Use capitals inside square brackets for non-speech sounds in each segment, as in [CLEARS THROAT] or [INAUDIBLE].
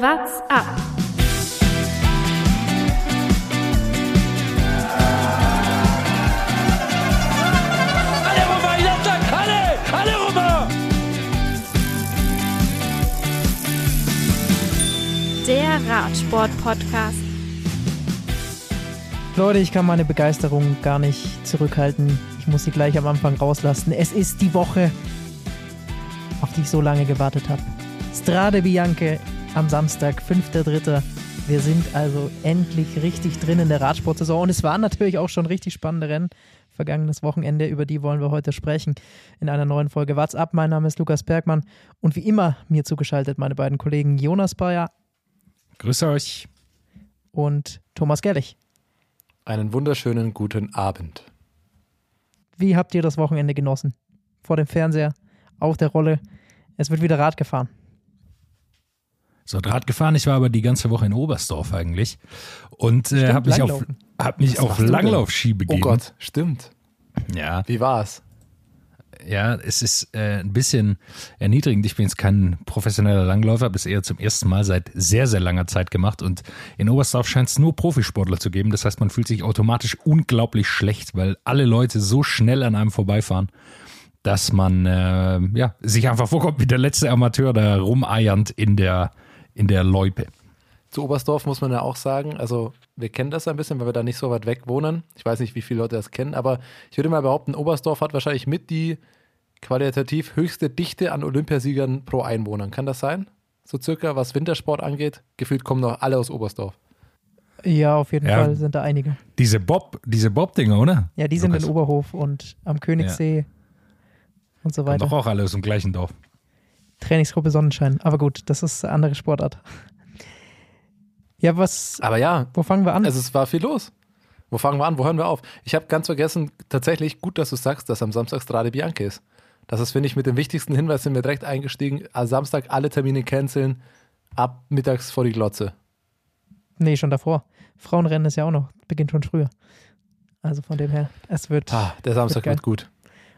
What's up? Alle rüber, Jattak, alle! Alle rüber! Der Radsport-Podcast. Leute, ich kann meine Begeisterung gar nicht zurückhalten. Ich muss sie gleich am Anfang rauslassen. Es ist die Woche, auf die ich so lange gewartet habe. Strade Bianche am Samstag, 5.3. Wir sind also endlich richtig drin in der Radsportsaison und es waren natürlich auch schon richtig spannende Rennen. Vergangenes Wochenende, über die wollen wir heute sprechen in einer neuen Folge What's up? Mein Name ist Lukas Bergmann und wie immer mir zugeschaltet meine beiden Kollegen Jonas Bayer Grüße euch. und Thomas Gerlich. Einen wunderschönen guten Abend. Wie habt ihr das Wochenende genossen? Vor dem Fernseher, auf der Rolle. Es wird wieder Rad gefahren. So, Rad gefahren. Ich war aber die ganze Woche in Oberstdorf eigentlich und äh, habe mich auf, hab mich Was auf? Langlaufski Oh begeben. Gott, stimmt. Ja, Wie war's? ja, es ist äh, ein bisschen erniedrigend. Ich bin jetzt kein professioneller Langläufer, habe es eher zum ersten Mal seit sehr, sehr langer Zeit gemacht und in Oberstdorf scheint es nur Profisportler zu geben. Das heißt, man fühlt sich automatisch unglaublich schlecht, weil alle Leute so schnell an einem vorbeifahren, dass man äh, ja, sich einfach vorkommt wie der letzte Amateur da rumeiernd in der, in der Loipe. Zu Oberstdorf muss man ja auch sagen, also wir kennen das ein bisschen, weil wir da nicht so weit weg wohnen. Ich weiß nicht, wie viele Leute das kennen, aber ich würde mal behaupten, Oberstdorf hat wahrscheinlich mit die qualitativ höchste Dichte an Olympiasiegern pro Einwohner. Kann das sein? So circa, was Wintersport angeht. Gefühlt kommen noch alle aus Oberstdorf. Ja, auf jeden Ja. Fall sind da einige. Diese Bob, diese Bob-Dinger, oder? Ja, die sind Lukas. in Oberhof und am Königssee und so weiter. doch auch alle aus dem gleichen Dorf. Trainingsgruppe Sonnenschein. Aber gut, das ist eine andere Sportart. Ja, was, Aber ja, wo fangen wir an? also es war viel los. Wo fangen wir an? Wo hören wir auf? Ich habe ganz vergessen, tatsächlich gut, dass du sagst, dass am Samstag Strade Bianche ist. Das ist, finde ich, mit dem wichtigsten Hinweis sind wir direkt eingestiegen. Am Samstag alle Termine canceln, ab mittags vor die Glotze. nee, schon davor. Frauenrennen ist ja auch noch, beginnt schon früher. Also von dem her, es wird. Ah, der Samstag geil. wird gut.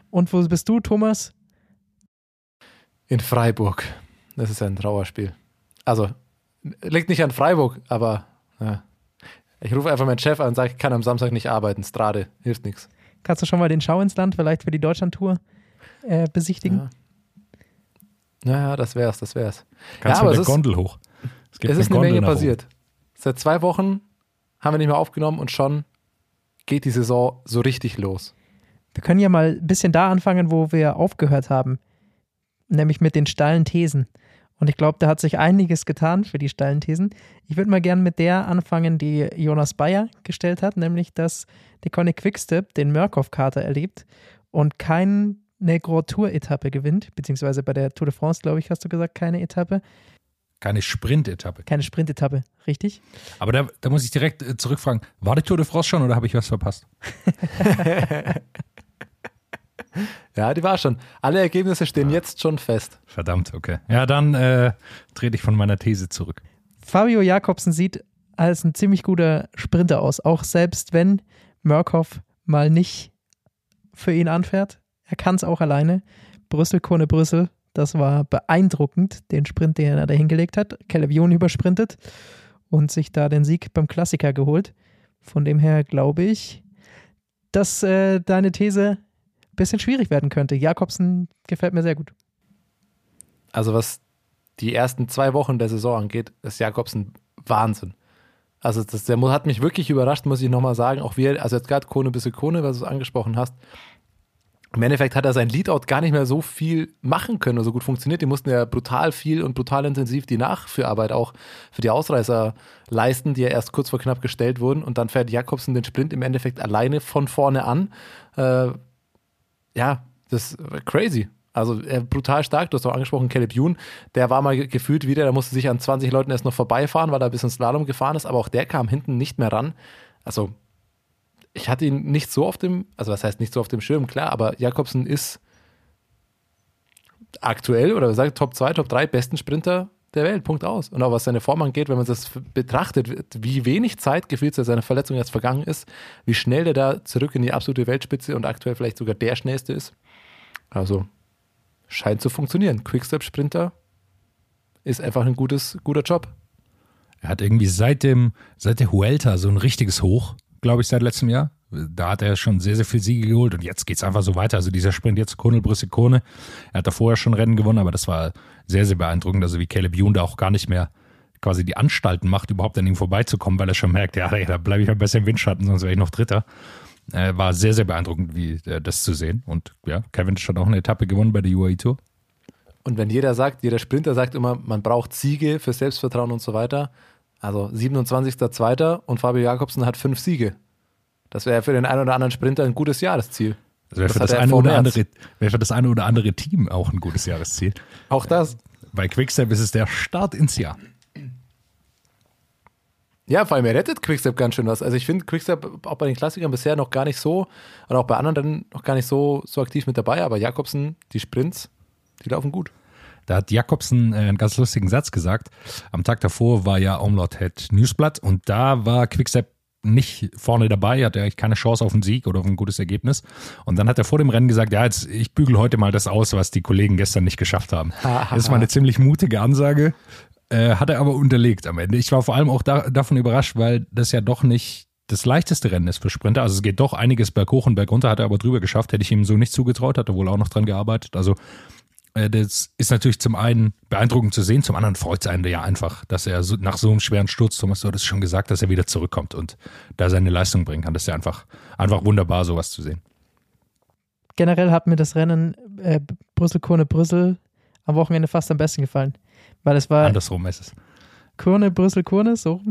Und wo bist du, Thomas? In Freiburg. Das ist ein Trauerspiel. Also, liegt nicht an Freiburg, aber ja. ich rufe einfach meinen Chef an und sage, ich kann am Samstag nicht arbeiten. Strade, hilft nichts. Kannst du schon mal den Schau ins Land vielleicht für die Deutschlandtour äh, besichtigen? Ja. Naja, das wär's, das wär's. Kannst Ja, aber mit es der ist- Gondel hoch. gibt Es ist eine Gondel Menge passiert. Seit zwei Wochen haben wir nicht mehr aufgenommen und schon geht die Saison so richtig los. Wir können ja mal ein bisschen da anfangen, wo wir aufgehört haben. Nämlich mit den steilen Thesen. Und ich glaube, da hat sich einiges getan für die steilen Thesen. Ich würde mal gern mit der anfangen, die Jonas Bayer gestellt hat, nämlich dass der Conny Quickstep den Murkoff-Kater erlebt und keine Grand Tour-Etappe gewinnt, beziehungsweise bei der Tour de France, glaube ich, hast du gesagt, keine Etappe, Keine Sprint-Etappe. keine Sprint-Etappe, richtig? Aber da, da muss ich direkt äh, zurückfragen. War die Tour de France schon oder habe ich was verpasst? [LAUGHS] [LAUGHS] Ja, die war schon. Alle Ergebnisse stehen jetzt schon fest. Verdammt, okay. Ja, dann äh, trete ich von meiner These zurück. Fabio Jakobsen sieht als ein ziemlich guter Sprinter aus, auch selbst wenn Murkoff mal nicht für ihn anfährt. Er kann es auch alleine. Brüssel, Kone, Brüssel, das war beeindruckend, den Sprint, den er da hingelegt hat. Ewan übersprintet und sich da den Sieg beim Klassiker geholt. Von dem her glaube ich, dass äh, deine These bisschen schwierig werden könnte. Jakobsen gefällt mir sehr gut. Also was die ersten zwei Wochen der Saison angeht, ist Jakobsen Wahnsinn. Also das, der hat mich wirklich überrascht, muss ich nochmal sagen. Auch wir, also jetzt gerade Kone bis Kone, was du angesprochen hast. Im Endeffekt hat er sein Leadout gar nicht mehr so viel machen können oder so gut funktioniert. Die mussten ja brutal viel und brutal intensiv die Nachführarbeit auch für die Ausreißer leisten, die ja erst kurz vor knapp gestellt wurden. Und dann fährt Jakobsen den Sprint im Endeffekt alleine von vorne an. Äh, ja, das ist crazy. Also äh, brutal stark, du hast auch angesprochen, Caleb Youn, der war mal ge- gefühlt wieder, der musste sich an 20 Leuten erst noch vorbeifahren, weil er ein bisschen Slalom gefahren ist, aber auch der kam hinten nicht mehr ran. Also ich hatte ihn nicht so auf dem, also was heißt nicht so auf dem Schirm, klar, aber Jakobsen ist aktuell oder sagt Top 2, Top 3 besten Sprinter der Welt, Punkt aus. Und auch was seine Form angeht, wenn man das betrachtet, wie wenig Zeit gefühlt seit seiner Verletzung jetzt vergangen ist, wie schnell der da zurück in die absolute Weltspitze und aktuell vielleicht sogar der schnellste ist. Also scheint zu funktionieren. Quickstep-Sprinter ist einfach ein gutes, guter Job. Er hat irgendwie seit dem, seit der Huelta so ein richtiges Hoch, glaube ich, seit letztem Jahr. Da hat er schon sehr, sehr viel Siege geholt und jetzt geht's einfach so weiter. Also dieser Sprint jetzt Kone, Brüssel, Kone. Er hat da vorher schon Rennen gewonnen, aber das war sehr, sehr beeindruckend. Also wie Caleb Youn da auch gar nicht mehr quasi die Anstalten macht, überhaupt an ihm vorbeizukommen, weil er schon merkt, ja, da bleibe ich mal besser im Windschatten, sonst wäre ich noch Dritter. Äh, war sehr, sehr beeindruckend, wie äh, das zu sehen. Und ja, Kevin hat auch eine Etappe gewonnen bei der UAE Tour. Und wenn jeder sagt, jeder Sprinter sagt immer, man braucht Siege für Selbstvertrauen und so weiter. Also 27.02. und Fabio Jakobsen hat fünf Siege. Das wäre für den einen oder anderen Sprinter ein gutes Jahresziel. Das wäre für, das eine oder andere, für das eine oder andere Team auch ein gutes Jahresziel. Auch das. Bei Quickstep ist es der Start ins Jahr. Ja, vor allem er rettet Quickstep ganz schön was. Also ich finde Quickstep auch bei den Klassikern bisher noch gar nicht so, oder auch bei anderen noch gar nicht so, so aktiv mit dabei, aber Jakobsen, die Sprints, die laufen gut. Da hat Jakobsen äh, einen ganz lustigen Satz gesagt. Am Tag davor war ja Omlot Head Newsblatt und da war Quickstep nicht vorne dabei, hatte eigentlich keine Chance auf einen Sieg oder auf ein gutes Ergebnis. Und dann hat er vor dem Rennen gesagt, ja, jetzt, ich bügel heute mal das aus, was die Kollegen gestern nicht geschafft haben. das ist mal eine ziemlich mutige Ansage, äh, hat er aber unterlegt am Ende. Ich war vor allem auch da, davon überrascht, weil das ja doch nicht das leichteste Rennen ist für Sprinter. Also es geht doch einiges berghoch und bergunter, hat er aber drüber geschafft. Hätte ich ihm so nicht zugetraut, hat er wohl auch noch dran gearbeitet. Also das ist natürlich zum einen beeindruckend zu sehen, zum anderen freut es einen ja einfach, dass er so, nach so einem schweren Sturz, Thomas, du hattest schon gesagt, dass er wieder zurückkommt und da seine Leistung bringen kann. Das ist ja einfach, einfach wunderbar, sowas zu sehen. Generell hat mir das Rennen äh, Brüssel-Kurne-Brüssel am Wochenende fast am besten gefallen. Weil es war. Andersrum ist es. Kurne, Brüssel, Kurne, so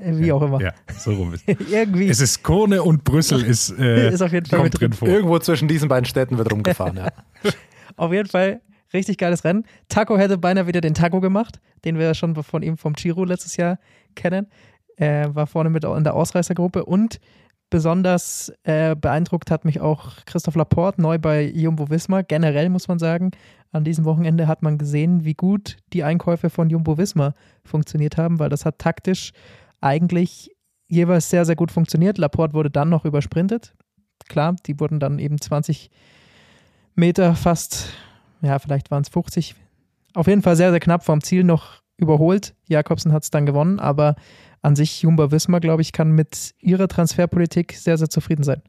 äh, Wie auch immer. Ja, so rum ist [LAUGHS] Irgendwie. Es ist Kurne und Brüssel ist, [LAUGHS] äh, ist auf jeden Fall kommt drin vor. Irgendwo zwischen diesen beiden Städten wird rumgefahren, [LAUGHS] ja. auf jeden Fall richtig geiles Rennen. Taco hätte beinahe wieder den Taco gemacht, den wir schon von ihm vom Giro letztes Jahr kennen. Er war vorne mit in der Ausreißergruppe und besonders äh, beeindruckt hat mich auch Christoph Laporte, neu bei Jumbo Wismar. Generell muss man sagen, an diesem Wochenende hat man gesehen, wie gut die Einkäufe von Jumbo Wismar funktioniert haben, weil das hat taktisch eigentlich jeweils sehr, sehr gut funktioniert. Laporte wurde dann noch übersprintet. Klar, die wurden dann eben 20 Meter fast, ja, vielleicht waren es 50, auf jeden Fall sehr, sehr knapp vom Ziel noch überholt. Jakobsen hat es dann gewonnen, aber an sich Jumbo Wismar, glaube ich, kann mit ihrer Transferpolitik sehr, sehr zufrieden sein.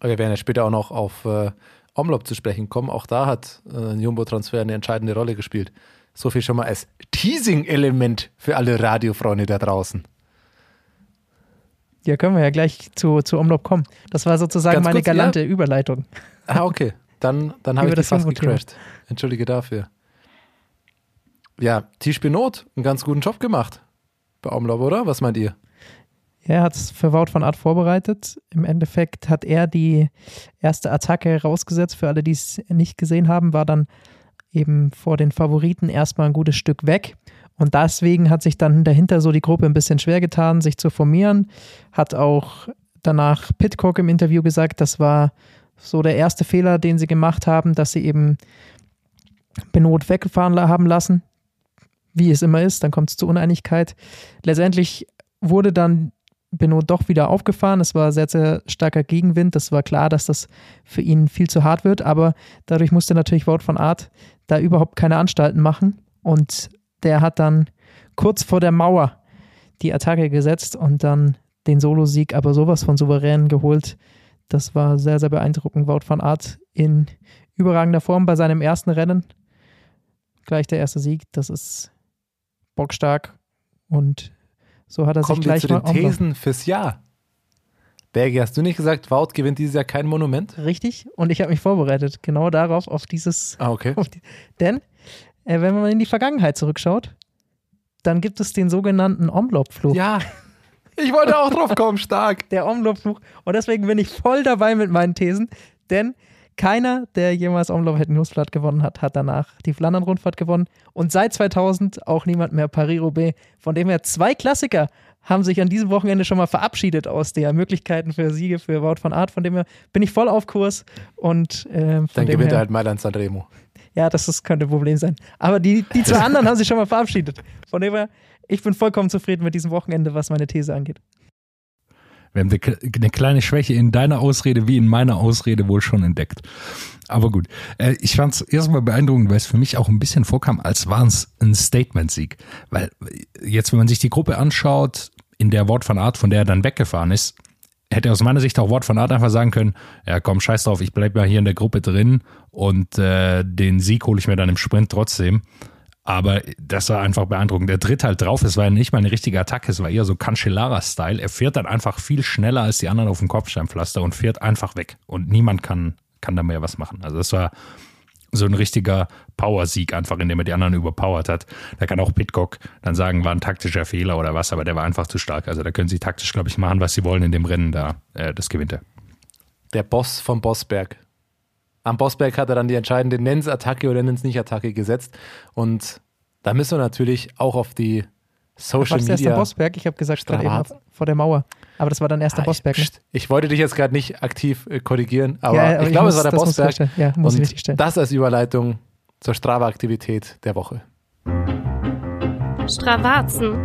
Wir werden ja später auch noch auf äh, Omlop zu sprechen kommen. Auch da hat äh, ein Jumbo-Transfer eine entscheidende Rolle gespielt. So viel schon mal als Teasing-Element für alle Radiofreunde da draußen. Ja, können wir ja gleich zu, zu Omlop kommen. Das war sozusagen Ganz meine kurz, ja. galante Überleitung. Ah, okay. Dann, dann habe ich die das fast gecrashed. Entschuldige dafür. Ja, Tisch Benot, einen ganz guten Job gemacht bei Omlop, oder? Was meint ihr? Er hat es für Wout van Art vorbereitet. Im Endeffekt hat er die erste Attacke rausgesetzt. Für alle, die es nicht gesehen haben, war dann eben vor den Favoriten erstmal ein gutes Stück weg. Und deswegen hat sich dann dahinter so die Gruppe ein bisschen schwer getan, sich zu formieren. Hat auch danach Pitcock im Interview gesagt, das war so der erste Fehler, den sie gemacht haben, dass sie eben Benot weggefahren haben lassen. Wie es immer ist, dann kommt es zu Uneinigkeit. Letztendlich wurde dann Benot doch wieder aufgefahren. Es war sehr, sehr starker Gegenwind. Das war klar, dass das für ihn viel zu hart wird, aber dadurch musste natürlich Wout von Art da überhaupt keine Anstalten machen. Und der hat dann kurz vor der Mauer die Attacke gesetzt und dann den Solosieg aber sowas von souverän geholt. Das war sehr, sehr beeindruckend. Wout van Art in überragender Form bei seinem ersten Rennen. Gleich der erste Sieg. Das ist bockstark. Und so hat er Kommen sich wir gleich zu den Thesen fürs Jahr. Bergi, hast du nicht gesagt, Wout gewinnt dieses Jahr kein Monument? Richtig. Und ich habe mich vorbereitet, genau darauf, auf dieses. Ah, okay. Die, denn, äh, wenn man in die Vergangenheit zurückschaut, dann gibt es den sogenannten Omlop-Fluch. Ja, [LAUGHS] ich wollte auch drauf kommen, stark. Der Omlop-Fluch. Und deswegen bin ich voll dabei mit meinen Thesen, denn keiner, der jemals Omlop het Newsblatt gewonnen hat, hat danach die Flandern-Rundfahrt gewonnen. Und seit 2000 auch niemand mehr Paris-Roubaix. Von dem her zwei Klassiker haben sich an diesem Wochenende schon mal verabschiedet aus der Möglichkeiten für Siege für Wout von Art. Von dem her bin ich voll auf Kurs und von Dann gewinnt er halt Mailand Sanremo. Ja, das, das könnte ein Problem sein. Aber die, die zwei anderen haben sich schon mal verabschiedet. Von dem her, ich bin vollkommen zufrieden mit diesem Wochenende, was meine These angeht. Wir haben eine kleine Schwäche in deiner Ausrede wie in meiner Ausrede wohl schon entdeckt. Aber gut, äh, ich fand es erstmal beeindruckend, weil es für mich auch ein bisschen vorkam, als war es ein Statement-Sieg. Weil jetzt, wenn man sich die Gruppe anschaut, in der Wort von Art, von der er dann weggefahren ist, hätte aus meiner Sicht auch Wort von Art einfach sagen können, ja komm, scheiß drauf, ich bleib mal hier in der Gruppe drin und äh, den Sieg hole ich mir dann im Sprint trotzdem. Aber das war einfach beeindruckend. Der tritt halt drauf. Es war nicht mal eine richtige Attacke, es war eher so Cancellara-Style. Er fährt dann einfach viel schneller als die anderen auf dem Kopfsteinpflaster und fährt einfach weg. Und niemand kann, kann da mehr was machen. Also das war so ein richtiger Power-Sieg einfach, indem er die anderen überpowert hat. Da kann auch Pitcock dann sagen, war ein taktischer Fehler oder was, aber der war einfach zu stark. Also da können sie taktisch, glaube ich, machen, was sie wollen in dem Rennen da. Äh, das gewinnt er. Der Boss vom Bossberg. Am Bossberg hat er dann die entscheidende Nennens-Attacke oder Nennens-Nicht-Attacke gesetzt. Und da müssen wir natürlich auch auf die Social Was Media. erst am Bossberg? Ich habe gesagt, gerade eben vor der Mauer. Aber das war dann erst am Ah, Bossberg. Ich, Ne? ich wollte dich jetzt gerade nicht aktiv äh, korrigieren, aber Ja, aber ich ich glaube, es war der das stellen. Ja, muss ich Und das als Überleitung zur Strava-Aktivität der Woche. Stravazen.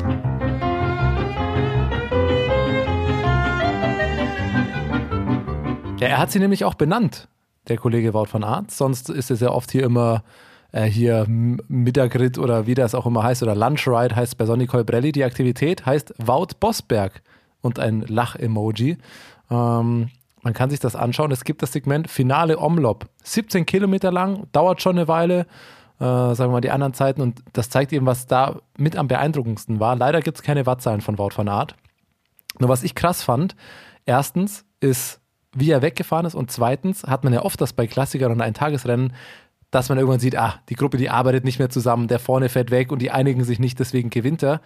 Ja, er hat sie nämlich auch benannt, der Kollege Wout van Aert. Sonst ist es ja oft hier immer äh, hier M- Mittagritt oder wie das auch immer heißt oder Lunchride heißt bei Sonny Colbrelli. Die Aktivität heißt Wout Bosberg und ein Lach-Emoji. Ähm, man kann sich das anschauen. Es gibt das Segment Finale Omlop. 17 Kilometer lang, dauert schon eine Weile. Äh, sagen wir mal die anderen Zeiten und das zeigt eben, was da mit am beeindruckendsten war. Leider gibt es keine Wattzahlen von Wout van Aert. Nur was ich krass fand, erstens ist, wie er weggefahren ist und zweitens hat man ja oft das bei Klassikern und Eintagesrennen, dass man irgendwann sieht, ah, die Gruppe, die arbeitet nicht mehr zusammen, der vorne fährt weg und die einigen sich nicht, deswegen gewinnt er.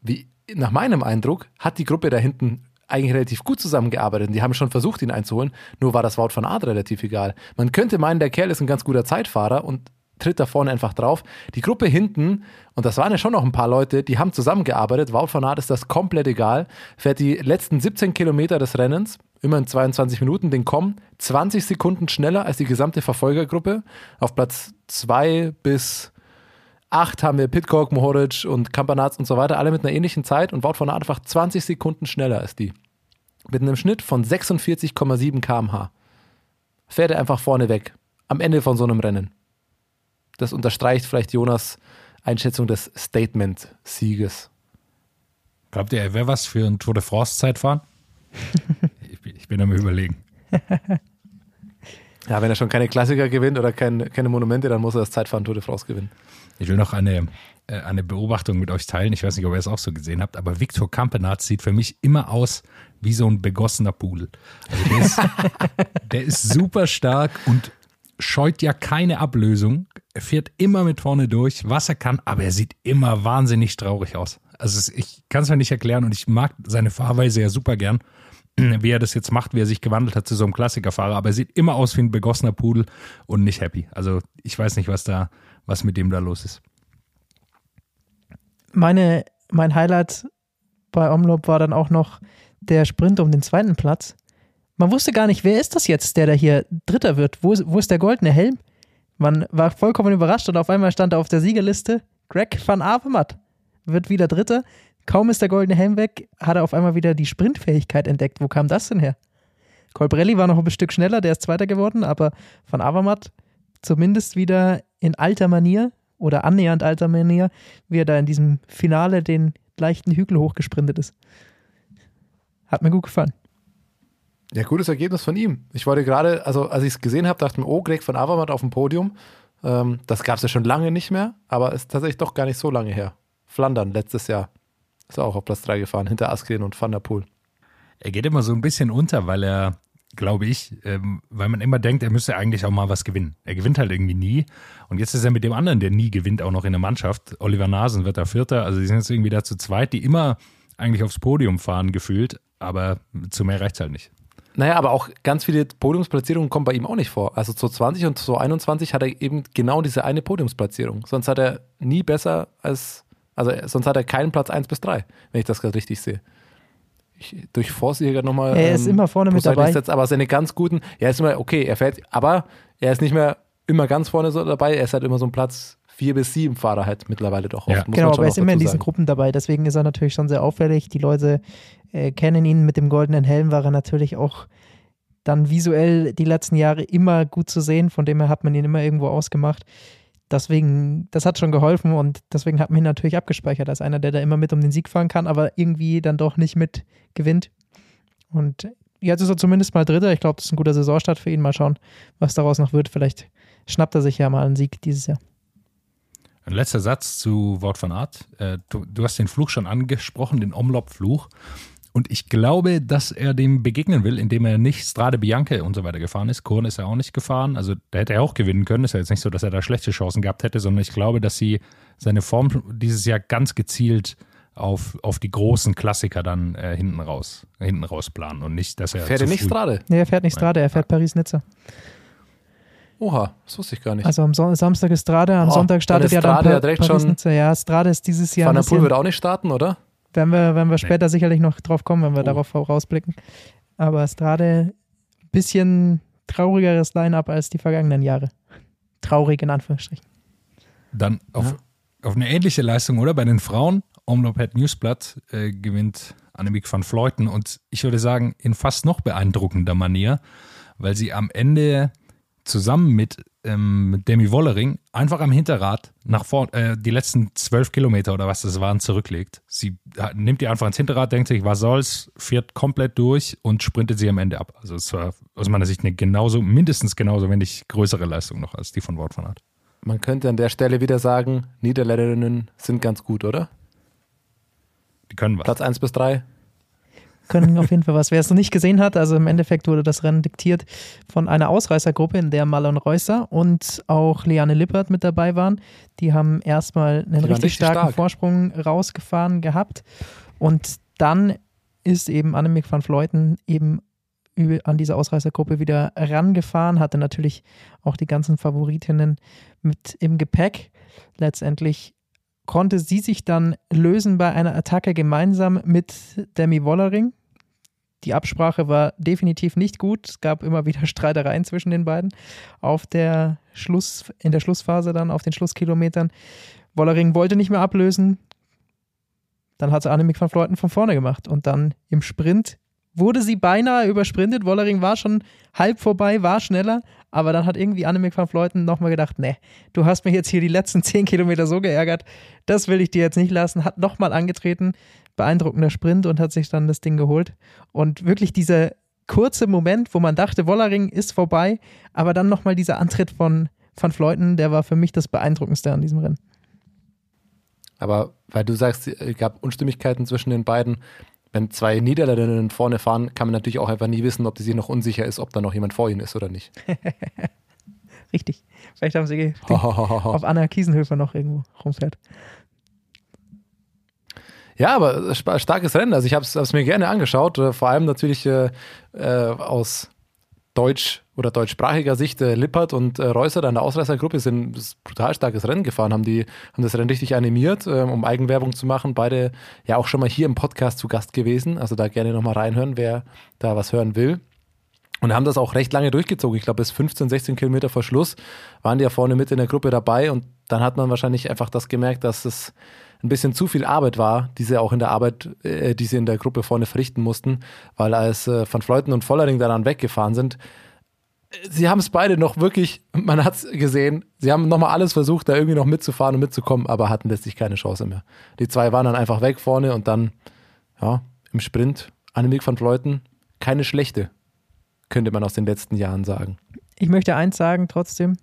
Wie, nach meinem Eindruck hat die Gruppe da hinten eigentlich relativ gut zusammengearbeitet und die haben schon versucht, ihn einzuholen, nur war das Wout van Aert relativ egal. Man könnte meinen, der Kerl ist ein ganz guter Zeitfahrer und tritt da vorne einfach drauf. Die Gruppe hinten, und das waren ja schon noch ein paar Leute, die haben zusammengearbeitet. Wout van Aert ist das komplett egal. Fährt die letzten 17 Kilometer des Rennens, immer in 22 Minuten, den kommen 20 Sekunden schneller als die gesamte Verfolgergruppe. Auf Platz 2 bis 8 haben wir Pitcock, Mohoric und Campanaz und so weiter, alle mit einer ähnlichen Zeit und Wout Aert einfach 20 Sekunden schneller als die. Mit einem Schnitt von 46,7 km/h. Fährt er einfach vorne weg. Am Ende von so einem Rennen. Das unterstreicht vielleicht Jonas Einschätzung des Statement-Sieges. Glaubt ihr, er wäre was für ein Tour de France-Zeitfahren? [LAUGHS] ich, bin- ich bin am überlegen. [LAUGHS] Ja, wenn er schon keine Klassiker gewinnt oder kein, keine Monumente, dann muss er das Zeitfahren Tour de France gewinnen. Ich will noch eine, äh, eine Beobachtung mit euch teilen. Ich weiß nicht, ob ihr es auch so gesehen habt, aber Viktor Kampenarz sieht für mich immer aus wie so ein begossener Pudel. Also der, ist, [LAUGHS] der ist super stark und scheut ja keine Ablösung. Er fährt immer mit vorne durch, was er kann, aber er sieht immer wahnsinnig traurig aus. Also ich kann es mir nicht erklären und ich mag seine Fahrweise ja super gern, wie er das jetzt macht, wie er sich gewandelt hat zu so einem Klassikerfahrer, aber er sieht immer aus wie ein begossener Pudel und nicht happy. Also ich weiß nicht, was da, was mit dem da los ist. Meine, mein Highlight bei Omlop war dann auch noch der Sprint um den zweiten Platz. Man wusste gar nicht, wer ist das jetzt, der da hier Dritter wird? Wo ist, wo ist der goldene Helm? Man war vollkommen überrascht und auf einmal stand da auf der Siegerliste Greg van Avermaet wird wieder Dritter. Kaum ist der goldene Helm weg, hat er auf einmal wieder die Sprintfähigkeit entdeckt. Wo kam das denn her? Colbrelli war noch ein Stück schneller, der ist Zweiter geworden, aber van Avermaet zumindest wieder in alter Manier oder annähernd alter Manier, wie er da in diesem Finale den leichten Hügel hochgesprintet ist. Hat mir gut gefallen. Ja, gutes Ergebnis von ihm. Ich wollte gerade, also als ich es gesehen habe, dachte mir, oh, Greg von Avermaet auf dem Podium. Ähm, das gab es ja schon lange nicht mehr, aber ist tatsächlich doch gar nicht so lange her. Flandern letztes Jahr. Ist auch auf Platz 3 gefahren, hinter Askren und Van der Poel. Er geht immer so ein bisschen unter, weil er, glaube ich, ähm, weil man immer denkt, er müsste eigentlich auch mal was gewinnen. Er gewinnt halt irgendwie nie. Und jetzt ist er mit dem anderen, der nie gewinnt, auch noch in der Mannschaft. Oliver Nasen wird da Vierter. Also die sind jetzt irgendwie da zu zweit, die immer eigentlich aufs Podium fahren, gefühlt. Aber zu mehr reicht's halt nicht. Naja, aber auch ganz viele Podiumsplatzierungen kommen bei ihm auch nicht vor. Also 2020 und 2021 hat er eben genau diese eine Podiumsplatzierung. Sonst hat er nie besser als, also sonst hat er keinen Platz 1 bis 3, wenn ich das gerade richtig sehe. Ich durchforste hier gerade nochmal. Er ist immer vorne mit dabei. Jetzt, aber seine ganz guten, er ist immer, okay, er fährt, aber er ist nicht mehr immer ganz vorne so dabei, er ist halt immer so ein Platz vier bis sieben Fahrer halt mittlerweile doch oft. Ja. muss Genau, man schon aber er auch ist immer in diesen sagen. Gruppen dabei, deswegen ist er natürlich schon sehr auffällig. Die Leute äh, kennen ihn mit dem goldenen Helm, war er natürlich auch dann visuell die letzten Jahre immer gut zu sehen, von dem her hat man ihn immer irgendwo ausgemacht. Deswegen, das hat schon geholfen und deswegen hat man ihn natürlich abgespeichert als einer, der da immer mit um den Sieg fahren kann, aber irgendwie dann doch nicht mit gewinnt. Und jetzt ist er zumindest mal Dritter. Ich glaube, das ist ein guter Saisonstart für ihn. Mal schauen, was daraus noch wird. Vielleicht schnappt er sich ja mal einen Sieg dieses Jahr. Ein letzter Satz zu Wort von Art. Äh, du, hast den Fluch schon angesprochen, den Omlop-Fluch. Und ich glaube, dass er dem begegnen will, indem er nicht Strade Bianche und so weiter gefahren ist. Korn ist er auch nicht gefahren. Also da hätte er auch gewinnen können. Ist ja jetzt nicht so, dass er da schlechte Chancen gehabt hätte, sondern ich glaube, dass sie seine Form dieses Jahr ganz gezielt auf, auf die großen Klassiker dann äh, hinten raus, hinten raus planen und nicht, dass er Fährt er nicht Strade? Nee, er fährt nicht Strade, er fährt Paris-Nizza. Oha, das wusste ich gar nicht. Also am Son Samstag ist Strade, am Oh, Sonntag startet dann ja dann Strade pa ja direkt schon- Paris-Nizza. Ja, Strade ist dieses Jahr Van der Poel wird auch nicht starten, oder? Werden wir, werden wir später sicherlich noch drauf kommen, wenn wir Oh. darauf vorausblicken. Aber Strade, bisschen traurigeres Line-Up als die vergangenen Jahre. Traurig in Anführungsstrichen. Dann auf, auf eine ähnliche Leistung, oder? Bei den Frauen, Omloped Newsblatt äh, gewinnt Annemiek van Vleuten und ich würde sagen, in fast noch beeindruckender Manier, weil sie am Ende zusammen mit ähm, Demi Wollering einfach am Hinterrad nach vorn, äh, die letzten zwölf Kilometer oder was das waren, zurücklegt. Sie hat- nimmt die einfach ins Hinterrad, denkt sich, was soll's, fährt komplett durch und sprintet sie am Ende ab. Also es war aus meiner Sicht eine genauso, mindestens genauso, wenn nicht größere Leistung noch als die von Wort von Art. Man könnte an der Stelle wieder sagen, Niederländerinnen sind ganz gut, oder? Die können was. Platz 1 bis 3. können auf jeden Fall was. Wer es noch nicht gesehen hat, also im Endeffekt wurde das Rennen diktiert von einer Ausreißergruppe, in der Marlon Reusser und auch Liane Lippert mit dabei waren. Die haben erstmal einen richtig, richtig starken stark. Vorsprung rausgefahren gehabt. Und dann ist eben Annemiek van Vleuten eben an diese Ausreißergruppe wieder rangefahren, hatte natürlich auch die ganzen Favoritinnen mit im Gepäck. Letztendlich konnte sie sich dann lösen bei einer Attacke gemeinsam mit Demi Wollering. Die Absprache war definitiv nicht gut. Es gab immer wieder [LAUGHS] Streitereien zwischen den beiden auf der Schluss, in der Schlussphase dann auf den Schlusskilometern. Wollering wollte nicht mehr ablösen. Dann hat sie Annemiek van Vleuten von vorne gemacht und dann im Sprint wurde sie beinahe übersprintet. Wollering war schon halb vorbei, war schneller, aber dann hat irgendwie Annemiek van Vleuten nochmal gedacht, nee, du hast mich jetzt hier die letzten zehn Kilometer so geärgert, das will ich dir jetzt nicht lassen. Hat nochmal angetreten, beeindruckender Sprint und hat sich dann das Ding geholt. Und wirklich dieser kurze Moment, wo man dachte, Wollering ist vorbei, aber dann nochmal dieser Antritt von Van Vleuten, der war für mich das Beeindruckendste an diesem Rennen. Aber weil du sagst, es gab Unstimmigkeiten zwischen den beiden. Wenn zwei Niederländerinnen vorne fahren, kann man natürlich auch einfach nie wissen, ob die sich noch unsicher ist, ob da noch jemand vor ihnen ist oder nicht. [LAUGHS] Richtig. Vielleicht haben sie [LAUGHS] auf Anna Kiesenhöfer noch irgendwo rumfährt. Ja, aber starkes Rennen. Also ich habe es mir gerne angeschaut. äh, Vor allem natürlich äh, äh, aus deutsch- oder deutschsprachiger Sicht äh, Lippert und äh, Reusser in der Ausreißergruppe sind brutal starkes Rennen gefahren, haben die haben das Rennen richtig animiert, äh, um Eigenwerbung zu machen. Beide ja auch schon mal hier im Podcast zu Gast gewesen. Also da gerne nochmal reinhören, wer da was hören will. Und haben das auch recht lange durchgezogen. Ich glaube, bis 15, 16 Kilometer vor Schluss waren die ja vorne mit in der Gruppe dabei. Und dann hat man wahrscheinlich einfach das gemerkt, dass es ein bisschen zu viel Arbeit war, die sie auch in der Arbeit, äh, die sie in der Gruppe vorne verrichten mussten. Weil als äh, Van Fleuten und Vollering dann weggefahren sind, äh, sie haben es beide noch wirklich, man hat es gesehen, sie haben nochmal alles versucht, da irgendwie noch mitzufahren und mitzukommen, aber hatten letztlich keine Chance mehr. Die zwei waren dann einfach weg vorne und dann, ja, im Sprint, Annemiek van Fleuten, keine schlechte könnte man aus den letzten Jahren sagen. Ich möchte eins sagen trotzdem.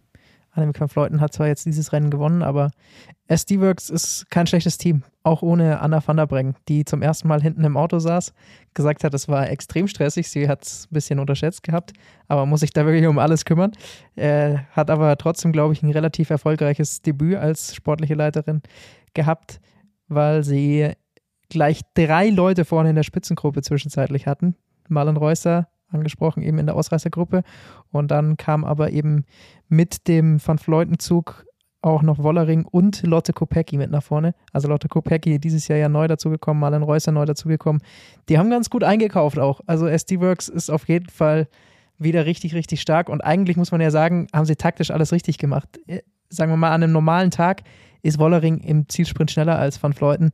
Annemiek van Vleuten hat zwar jetzt dieses Rennen gewonnen, aber SD-Works ist kein schlechtes Team. Auch ohne Anna van der Breggen, die zum ersten Mal hinten im Auto saß, gesagt hat, es war extrem stressig. Sie hat es ein bisschen unterschätzt gehabt, aber muss sich da wirklich um alles kümmern. Äh, hat aber trotzdem, glaube ich, ein relativ erfolgreiches Debüt als sportliche Leiterin gehabt, weil sie gleich drei Leute vorne in der Spitzengruppe zwischenzeitlich hatten. Marlon Reusser, angesprochen, eben in der Ausreißergruppe. Und dann kam aber eben mit dem Van Fleuten-Zug auch noch Wollering und Lotte Kopecki mit nach vorne. Also Lotte Kopecki dieses Jahr ja neu dazugekommen, Marlon Reusser neu dazugekommen. Die haben ganz gut eingekauft auch. Also SD Works ist auf jeden Fall wieder richtig, richtig stark. Und eigentlich muss man ja sagen, haben sie taktisch alles richtig gemacht. sagen wir mal, an einem normalen Tag ist Wollering im Zielsprint schneller als Van Fleuten.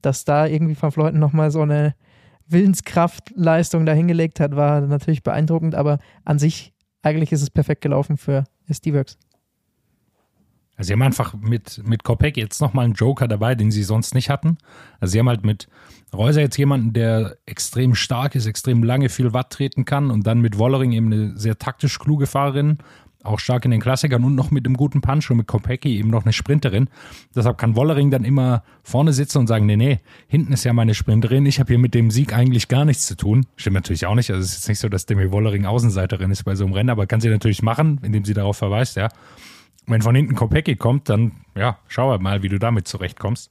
Dass da irgendwie Van Fleuten nochmal so eine Willenskraftleistung dahingelegt hat, war natürlich beeindruckend, aber an sich eigentlich ist es perfekt gelaufen für SD-Works. Also sie haben einfach mit, mit Kopek jetzt nochmal einen Joker dabei, den sie sonst nicht hatten. Also sie haben halt mit Reuser jetzt jemanden, der extrem stark ist, extrem lange viel Watt treten kann und dann mit Wollering eben eine sehr taktisch kluge Fahrerin, auch stark in den Klassikern und noch mit einem guten Punch und mit Kopecki eben noch eine Sprinterin. Deshalb kann Wollering dann immer vorne sitzen und sagen, nee, nee, hinten ist ja meine Sprinterin, ich habe hier mit dem Sieg eigentlich gar nichts zu tun. Stimmt natürlich auch nicht, also es ist jetzt nicht so, dass Demi Wollering Außenseiterin ist bei so einem Rennen, aber kann sie natürlich machen, indem sie darauf verweist, ja. Wenn von hinten Kopecki kommt, dann ja, schau mal, wie du damit zurechtkommst.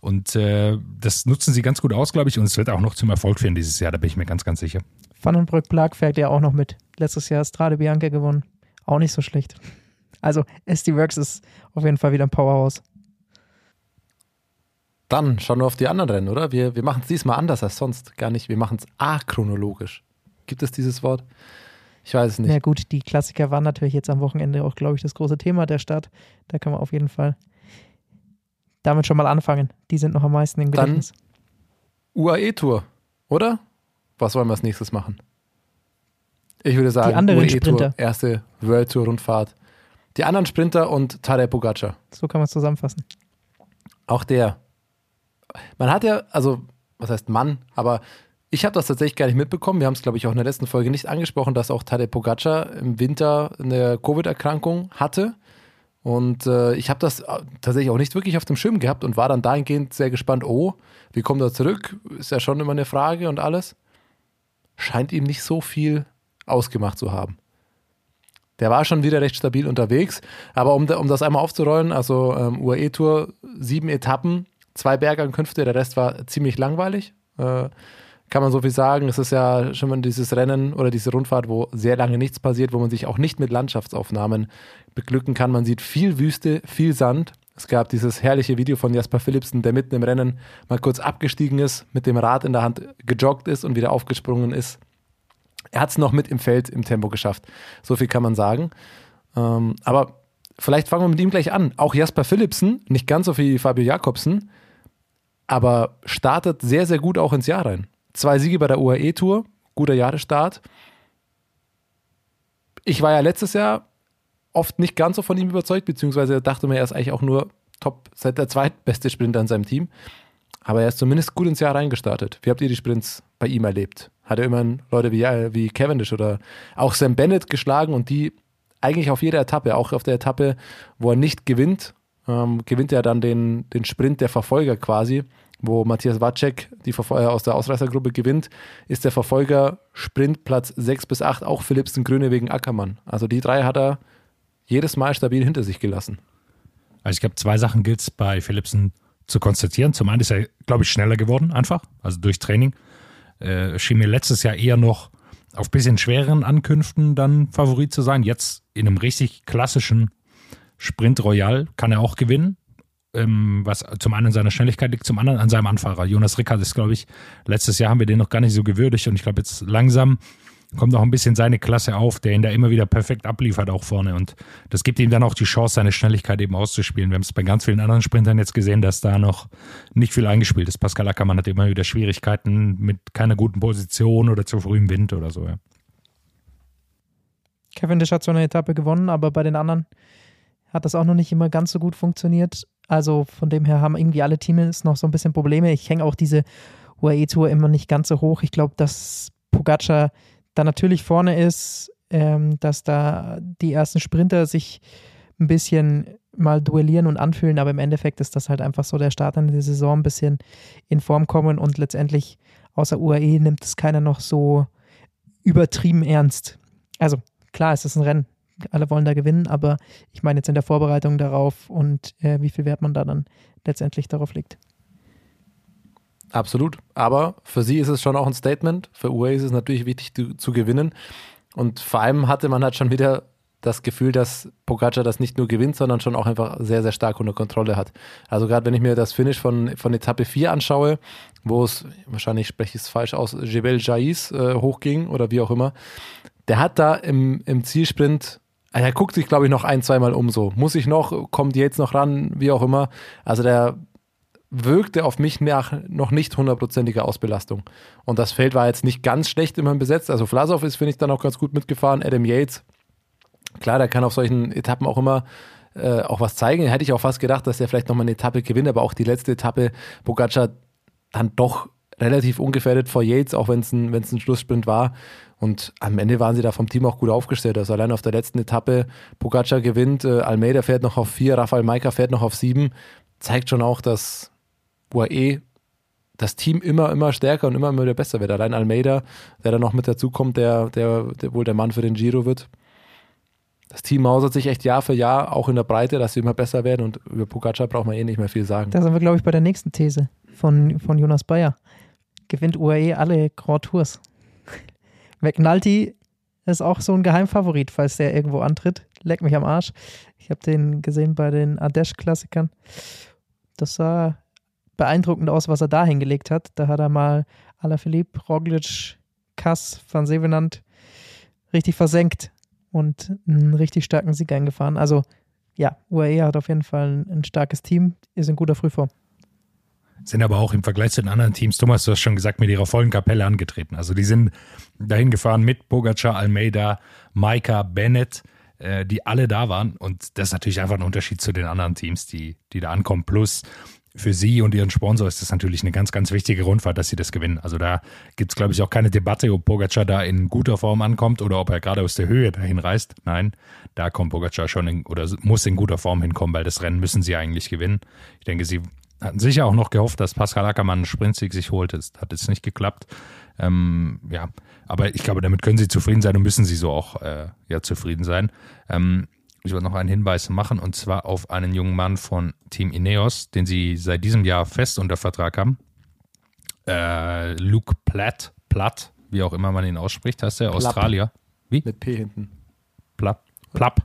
Und äh, das nutzen sie ganz gut aus, glaube ich, und es wird auch noch zum Erfolg führen dieses Jahr, da bin ich mir ganz, ganz sicher. Vandenbrück-Plag fährt ja auch noch mit. Letztes Jahr Strade Bianca gewonnen. Auch nicht so schlecht. Also SD Works ist auf jeden Fall wieder ein Powerhouse. Dann schauen wir auf die anderen Rennen, oder? Wir, wir machen es diesmal anders als sonst. Gar nicht. Wir machen es achronologisch. Gibt es dieses Wort? Ich weiß es nicht. Ja gut, die Klassiker waren natürlich jetzt am Wochenende auch, glaube ich, das große Thema der Stadt. Da kann man auf jeden Fall damit schon mal anfangen. Die sind noch am meisten im Dann Gedächtnis. UAE-Tour, oder? Was wollen wir als nächstes machen? Ich würde sagen, Die anderen UAE-Tour, Sprinter. erste World Tour Rundfahrt. Die anderen Sprinter und Tadej Pogacar. So kann man es zusammenfassen. Auch der. Man hat ja, also, was heißt Mann, aber ich habe das tatsächlich gar nicht mitbekommen. Wir haben es, glaube ich, auch in der letzten Folge nicht angesprochen, dass auch Tadej Pogacar im Winter eine Covid-Erkrankung hatte. Und äh, ich habe das äh, tatsächlich auch nicht wirklich auf dem Schirm gehabt und war dann dahingehend sehr gespannt, oh, wie kommt er zurück? Ist ja schon immer eine Frage und alles. Scheint ihm nicht so viel ausgemacht zu haben. Der war schon wieder recht stabil unterwegs, aber um, um das einmal aufzurollen, also ähm, UAE-Tour, sieben Etappen, zwei Bergankünfte, der Rest war ziemlich langweilig. Äh, kann man so viel sagen. Es ist ja schon mal dieses Rennen oder diese Rundfahrt, wo sehr lange nichts passiert, wo man sich auch nicht mit Landschaftsaufnahmen beglücken kann. Man sieht viel Wüste, viel Sand. Es gab dieses herrliche Video von Jasper Philipsen, der mitten im Rennen mal kurz abgestiegen ist, mit dem Rad in der Hand gejoggt ist und wieder aufgesprungen ist. Er hat es noch mit im Feld im Tempo geschafft. So viel kann man sagen. Ähm, aber vielleicht fangen wir mit ihm gleich an. Auch Jasper Philipsen, nicht ganz so wie Fabio Jakobsen, aber startet sehr, sehr gut auch ins Jahr rein. Zwei Siege bei der UAE-Tour, guter Jahresstart. Ich war ja letztes Jahr oft nicht ganz so von ihm überzeugt, beziehungsweise dachte mir, er ist eigentlich auch nur top, seit der zweitbeste Sprinter in seinem Team. Aber er ist zumindest gut ins Jahr reingestartet. Wie habt ihr die Sprints bei ihm erlebt? Hat er immerhin Leute wie, äh, wie Cavendish oder auch Sam Bennett geschlagen und die eigentlich auf jeder Etappe, auch auf der Etappe, wo er nicht gewinnt, ähm, gewinnt er dann den, den Sprint der Verfolger quasi, wo Matthias Wacek die Verfol- äh, aus der Ausreißergruppe gewinnt, ist der Verfolger Sprintplatz 6 bis 8 auch Philipsen Grüne wegen Ackermann. Also die drei hat er jedes Mal stabil hinter sich gelassen. Also ich glaube, zwei Sachen gilt es bei Philipsen zu konstatieren. Zum einen ist er, glaube ich, schneller geworden, einfach, also durch Training. Äh, schien mir letztes Jahr eher noch auf bisschen schwereren Ankünften dann Favorit zu sein. Jetzt in einem richtig klassischen Sprint Royal kann er auch gewinnen. Ähm, was zum einen an seiner Schnelligkeit liegt, zum anderen an seinem Anfahrer. Jonas Rickard ist, glaube ich, letztes Jahr haben wir den noch gar nicht so gewürdigt und ich glaube, jetzt langsam kommt auch ein bisschen seine Klasse auf, der ihn da immer wieder perfekt abliefert, auch vorne. Und das gibt ihm dann auch die Chance, seine Schnelligkeit eben auszuspielen. Wir haben es bei ganz vielen anderen Sprintern jetzt gesehen, dass da noch nicht viel eingespielt ist. Pascal Ackermann hat immer wieder Schwierigkeiten mit keiner guten Position oder zu frühem Wind oder so. Ja. Cavendish hat so eine Etappe gewonnen, aber bei den anderen hat das auch noch nicht immer ganz so gut funktioniert. Also von dem her haben irgendwie alle Teams noch so ein bisschen Probleme. Ich hänge auch diese UAE-Tour immer nicht ganz so hoch. Ich glaube, dass Pogacar da natürlich vorne ist, ähm, dass da die ersten Sprinter sich ein bisschen mal duellieren und anfühlen, aber im Endeffekt ist das halt einfach so der Start in die Saison, ein bisschen in Form kommen und letztendlich außer UAE nimmt es keiner noch so übertrieben ernst. Also klar, es ist ein Rennen, alle wollen da gewinnen, aber ich meine jetzt in der Vorbereitung darauf und äh, wie viel Wert man da dann letztendlich darauf legt. Absolut. Aber für sie ist es schon auch ein Statement. Für UAE ist es natürlich wichtig zu, zu gewinnen. Und vor allem hatte man halt schon wieder das Gefühl, dass Pogacar das nicht nur gewinnt, sondern schon auch einfach sehr, sehr stark unter Kontrolle hat. Also gerade wenn ich mir das Finish von, von Etappe 4 anschaue, wo es, wahrscheinlich spreche ich es falsch aus, Jebel Jais äh, hochging oder wie auch immer, der hat da im, im Zielsprint Also er guckt sich, glaube ich, noch ein, zweimal um so. Muss ich noch, kommt jetzt noch ran, wie auch immer. Also der wirkte auf mich nach noch nicht hundertprozentiger Ausbelastung. Und das Feld war jetzt nicht ganz schlecht immerhin besetzt. Also Vlasov ist, finde ich, dann auch ganz gut mitgefahren. Adam Yates, klar, der kann auf solchen Etappen auch immer äh, auch was zeigen. Hätte ich auch fast gedacht, dass er vielleicht nochmal eine Etappe gewinnt, aber auch die letzte Etappe, Pogacar dann doch relativ ungefährdet vor Yates, auch wenn es ein, ein Schlusssprint war. Und am Ende waren sie da vom Team auch gut aufgestellt. Also allein auf der letzten Etappe, Pogacar gewinnt, äh, Almeida fährt noch auf vier, Rafael Maika fährt noch auf sieben. Zeigt schon auch, dass UAE das Team immer, immer stärker und immer, immer wieder besser wird. Allein Almeida, der da noch mit dazukommt, der, der, der wohl der Mann für den Giro wird. Das Team mausert sich echt Jahr für Jahr, auch in der Breite, dass sie immer besser werden und über Pogacar braucht man eh nicht mehr viel sagen. Da sind wir, glaube ich, bei der nächsten These von, von Jonas Bayer. Gewinnt UAE alle Grand Tours. [LAUGHS] McNulty ist auch so ein Geheimfavorit, falls der irgendwo antritt. Leck mich am Arsch. Ich habe den gesehen bei den Ardèche-Klassikern. Das sah beeindruckend aus, was er da hingelegt hat. Da hat er mal Alaphilippe, Roglic, Kass, Van Sevenant richtig versenkt und einen richtig starken Sieg eingefahren. Also ja, UAE hat auf jeden Fall ein, ein starkes Team, ist in guter Frühform. Sind aber auch im Vergleich zu den anderen Teams, Thomas, du hast schon gesagt, mit ihrer vollen Kapelle angetreten. Also die sind dahin gefahren mit Pogacar, Almeida, Maika, Bennett, äh, die alle da waren. Und das ist natürlich einfach ein Unterschied zu den anderen Teams, die, die da ankommen. Plus für sie und ihren Sponsor ist das natürlich eine ganz, ganz wichtige Rundfahrt, dass sie das gewinnen. Also da gibt es, glaube ich, auch keine Debatte, ob Pogacar da in guter Form ankommt oder ob er gerade aus der Höhe dahin reist. Nein, da kommt Pogacar schon in, oder muss in guter Form hinkommen, weil das Rennen müssen sie eigentlich gewinnen. Ich denke, sie hatten sicher auch noch gehofft, dass Pascal Ackermann einen Sprintsieg sich holt. Das hat jetzt nicht geklappt. Ähm, ja, aber ich glaube, damit können sie zufrieden sein und müssen sie so auch äh, ja, zufrieden sein. Ähm, ich wollte noch einen Hinweis machen und zwar auf einen jungen Mann von Team Ineos, den sie seit diesem Jahr fest unter Vertrag haben. Äh, Luke Platt, Platt, wie auch immer man ihn ausspricht, heißt er, Australier. Wie? Mit P hinten. Plapp. Plapp.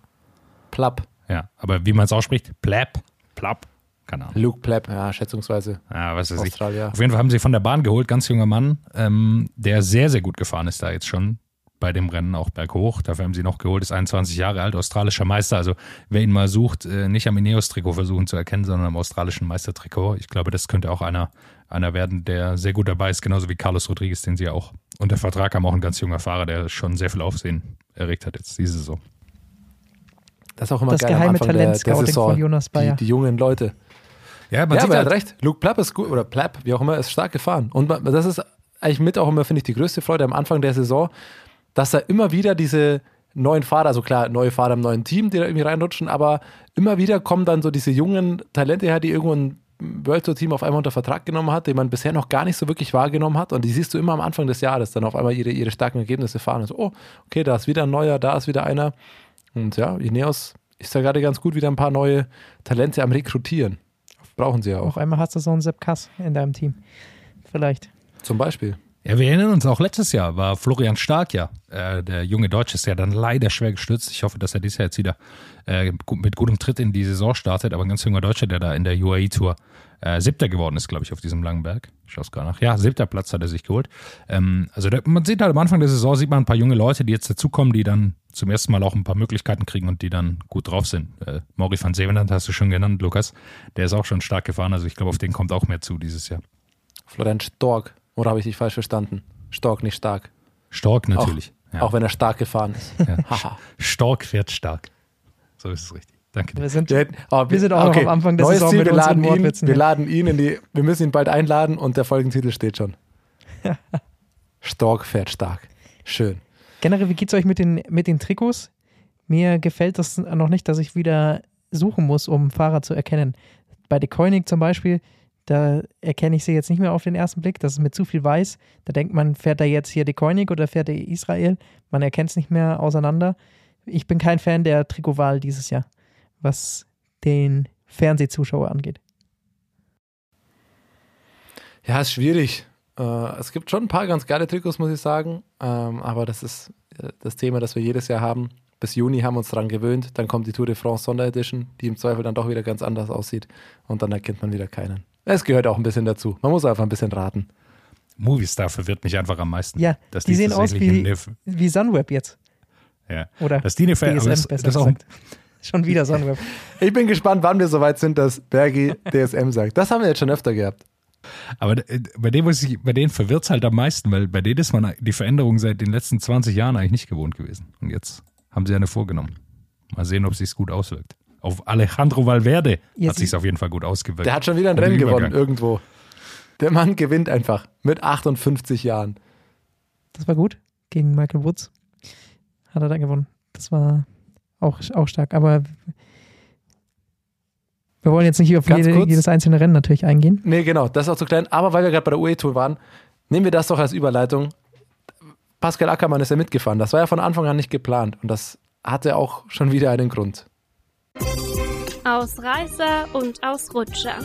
Plapp. Ja, aber wie man es ausspricht, Plapp, Plapp, keine Ahnung. Luke Plapp, ja, schätzungsweise. Ja, was weiß ich. Australier. Auf jeden Fall haben sie von der Bahn geholt, ganz junger Mann, ähm, der sehr, sehr gut gefahren ist da jetzt schon bei dem Rennen auch berghoch. Dafür haben sie noch geholt, ist 21 Jahre alt, australischer Meister. Also wer ihn mal sucht, äh, nicht am Ineos-Trikot versuchen zu erkennen, sondern am australischen Meistertrikot. Ich glaube, das könnte auch einer, einer werden, der sehr gut dabei ist, genauso wie Carlos Rodriguez, den sie ja auch unter Vertrag haben, auch ein ganz junger Fahrer, der schon sehr viel Aufsehen erregt hat jetzt diese Saison. Das ist auch immer Das geil am geheime Anfang der, der Saison. von Jonas Bayer. Die, die jungen Leute. Ja, man ja, sieht aber er halt, hat recht. Luke Plapp ist gut, oder Plapp, wie auch immer, ist stark gefahren. Und man- das ist eigentlich mit auch immer, finde ich, die größte Freude am Anfang der Saison, dass er immer wieder diese neuen Fahrer, also klar, neue Fahrer im neuen Team, die da irgendwie reinrutschen, aber immer wieder kommen dann so diese jungen Talente her, die irgendwo ein World Tour Team auf einmal unter Vertrag genommen hat, den man bisher noch gar nicht so wirklich wahrgenommen hat. Und die siehst du immer am Anfang des Jahres dann auf einmal ihre, ihre starken Ergebnisse fahren. Und so, oh, okay, da ist wieder ein neuer, da ist wieder einer. Und ja, Ineos ist da gerade ganz gut, wieder ein paar neue Talente am Rekrutieren. Brauchen sie ja auch. Auf einmal hast du so einen Sepp Kass in deinem Team. Vielleicht. Zum Beispiel. Ja, wir erinnern uns auch letztes Jahr war Florian Stark ja, äh, der junge Deutsche ist ja dann leider schwer gestürzt. Ich hoffe, dass er dieses Jahr jetzt wieder äh, mit gutem Tritt in die Saison startet, aber ein ganz junger Deutscher, der da in der UAE Tour äh, siebter geworden ist, glaube ich, auf diesem langen Berg. Ich schaue es gar nach. Ja, siebter Platz hat er sich geholt. Ähm, also da, man sieht halt am Anfang der Saison, sieht man ein paar junge Leute, die jetzt dazukommen, die dann zum ersten Mal auch ein paar Möglichkeiten kriegen und die dann gut drauf sind. Äh, Maury van Zevenand hast du schon genannt, Lukas. Der ist auch schon stark gefahren, also ich glaube, auf den kommt auch mehr zu dieses Jahr. Florian Stork. Oder habe ich dich falsch verstanden? Stork, nicht stark. Stork natürlich. ja. Auch wenn er stark gefahren ist. Ja. [LAUGHS] Haha. Stork fährt stark. So ist es richtig. Danke dir. Wir sind, Wir, aber Wir sind auch noch am Anfang der Neues Saison Ziel, mit wir unseren laden, ihn, Wortwitzen, wir laden ihn in die, wir müssen ihn bald einladen und der Folgentitel steht schon. [LAUGHS] Stork fährt stark. Schön. Generell, wie geht's euch mit den, mit den Trikots? Mir gefällt das noch nicht, dass ich wieder suchen muss, um Fahrer zu erkennen. Bei De Koenig zum Beispiel, da erkenne ich sie jetzt nicht mehr auf den ersten Blick. Das ist mit zu viel weiß. Da denkt man, fährt er jetzt hier De Koenig oder fährt er Israel? Man erkennt es nicht mehr auseinander. Ich bin kein Fan der Trikotwahl dieses Jahr, was den Fernsehzuschauer angeht. Ja, ist schwierig. Äh, es gibt schon ein paar ganz geile Trikots, muss ich sagen. Ähm, aber das ist äh, das Thema, das wir jedes Jahr haben. Bis Juni haben wir uns daran gewöhnt. Dann kommt die Tour de France Sonderedition, die im Zweifel dann doch wieder ganz anders aussieht. Und dann erkennt man wieder keinen. Es gehört auch ein bisschen dazu. Man muss einfach ein bisschen raten. Movistar verwirrt mich einfach am meisten. Ja, Dass die sehen aus wie, wie Sunweb jetzt. Ja. Oder das Dine Fair, DSM, das, besser das auch, gesagt. [LAUGHS] Schon wieder Sonnenweb. Ich bin gespannt, wann wir soweit sind, dass Bergi DSM sagt. Das haben wir jetzt schon öfter gehabt. Aber äh, bei denen, ich, bei denen verwirrt es halt am meisten, weil bei denen ist man die Veränderung seit den letzten 20 Jahren eigentlich nicht gewohnt gewesen. Und jetzt haben sie eine vorgenommen. Mal sehen, ob es sich gut auswirkt. Auf Alejandro Valverde Jetzt- hat sich auf jeden Fall gut ausgewirkt. Der hat schon wieder ein Rennen gewonnen, irgendwo. Der Mann gewinnt einfach mit 58 Jahren. Das war gut. Gegen Michael Woods hat er da gewonnen. Das war auch, auch stark. Aber wir wollen jetzt nicht auf jede, jedes einzelne Rennen natürlich eingehen. Nee, genau, das ist auch zu klein. Aber weil wir gerade bei der UE-Tour waren, nehmen wir das doch als Überleitung. Pascal Ackermann ist ja mitgefahren. Das war ja von Anfang an nicht geplant. Und das hatte auch schon wieder einen Grund. Ausreißer und Ausrutscher.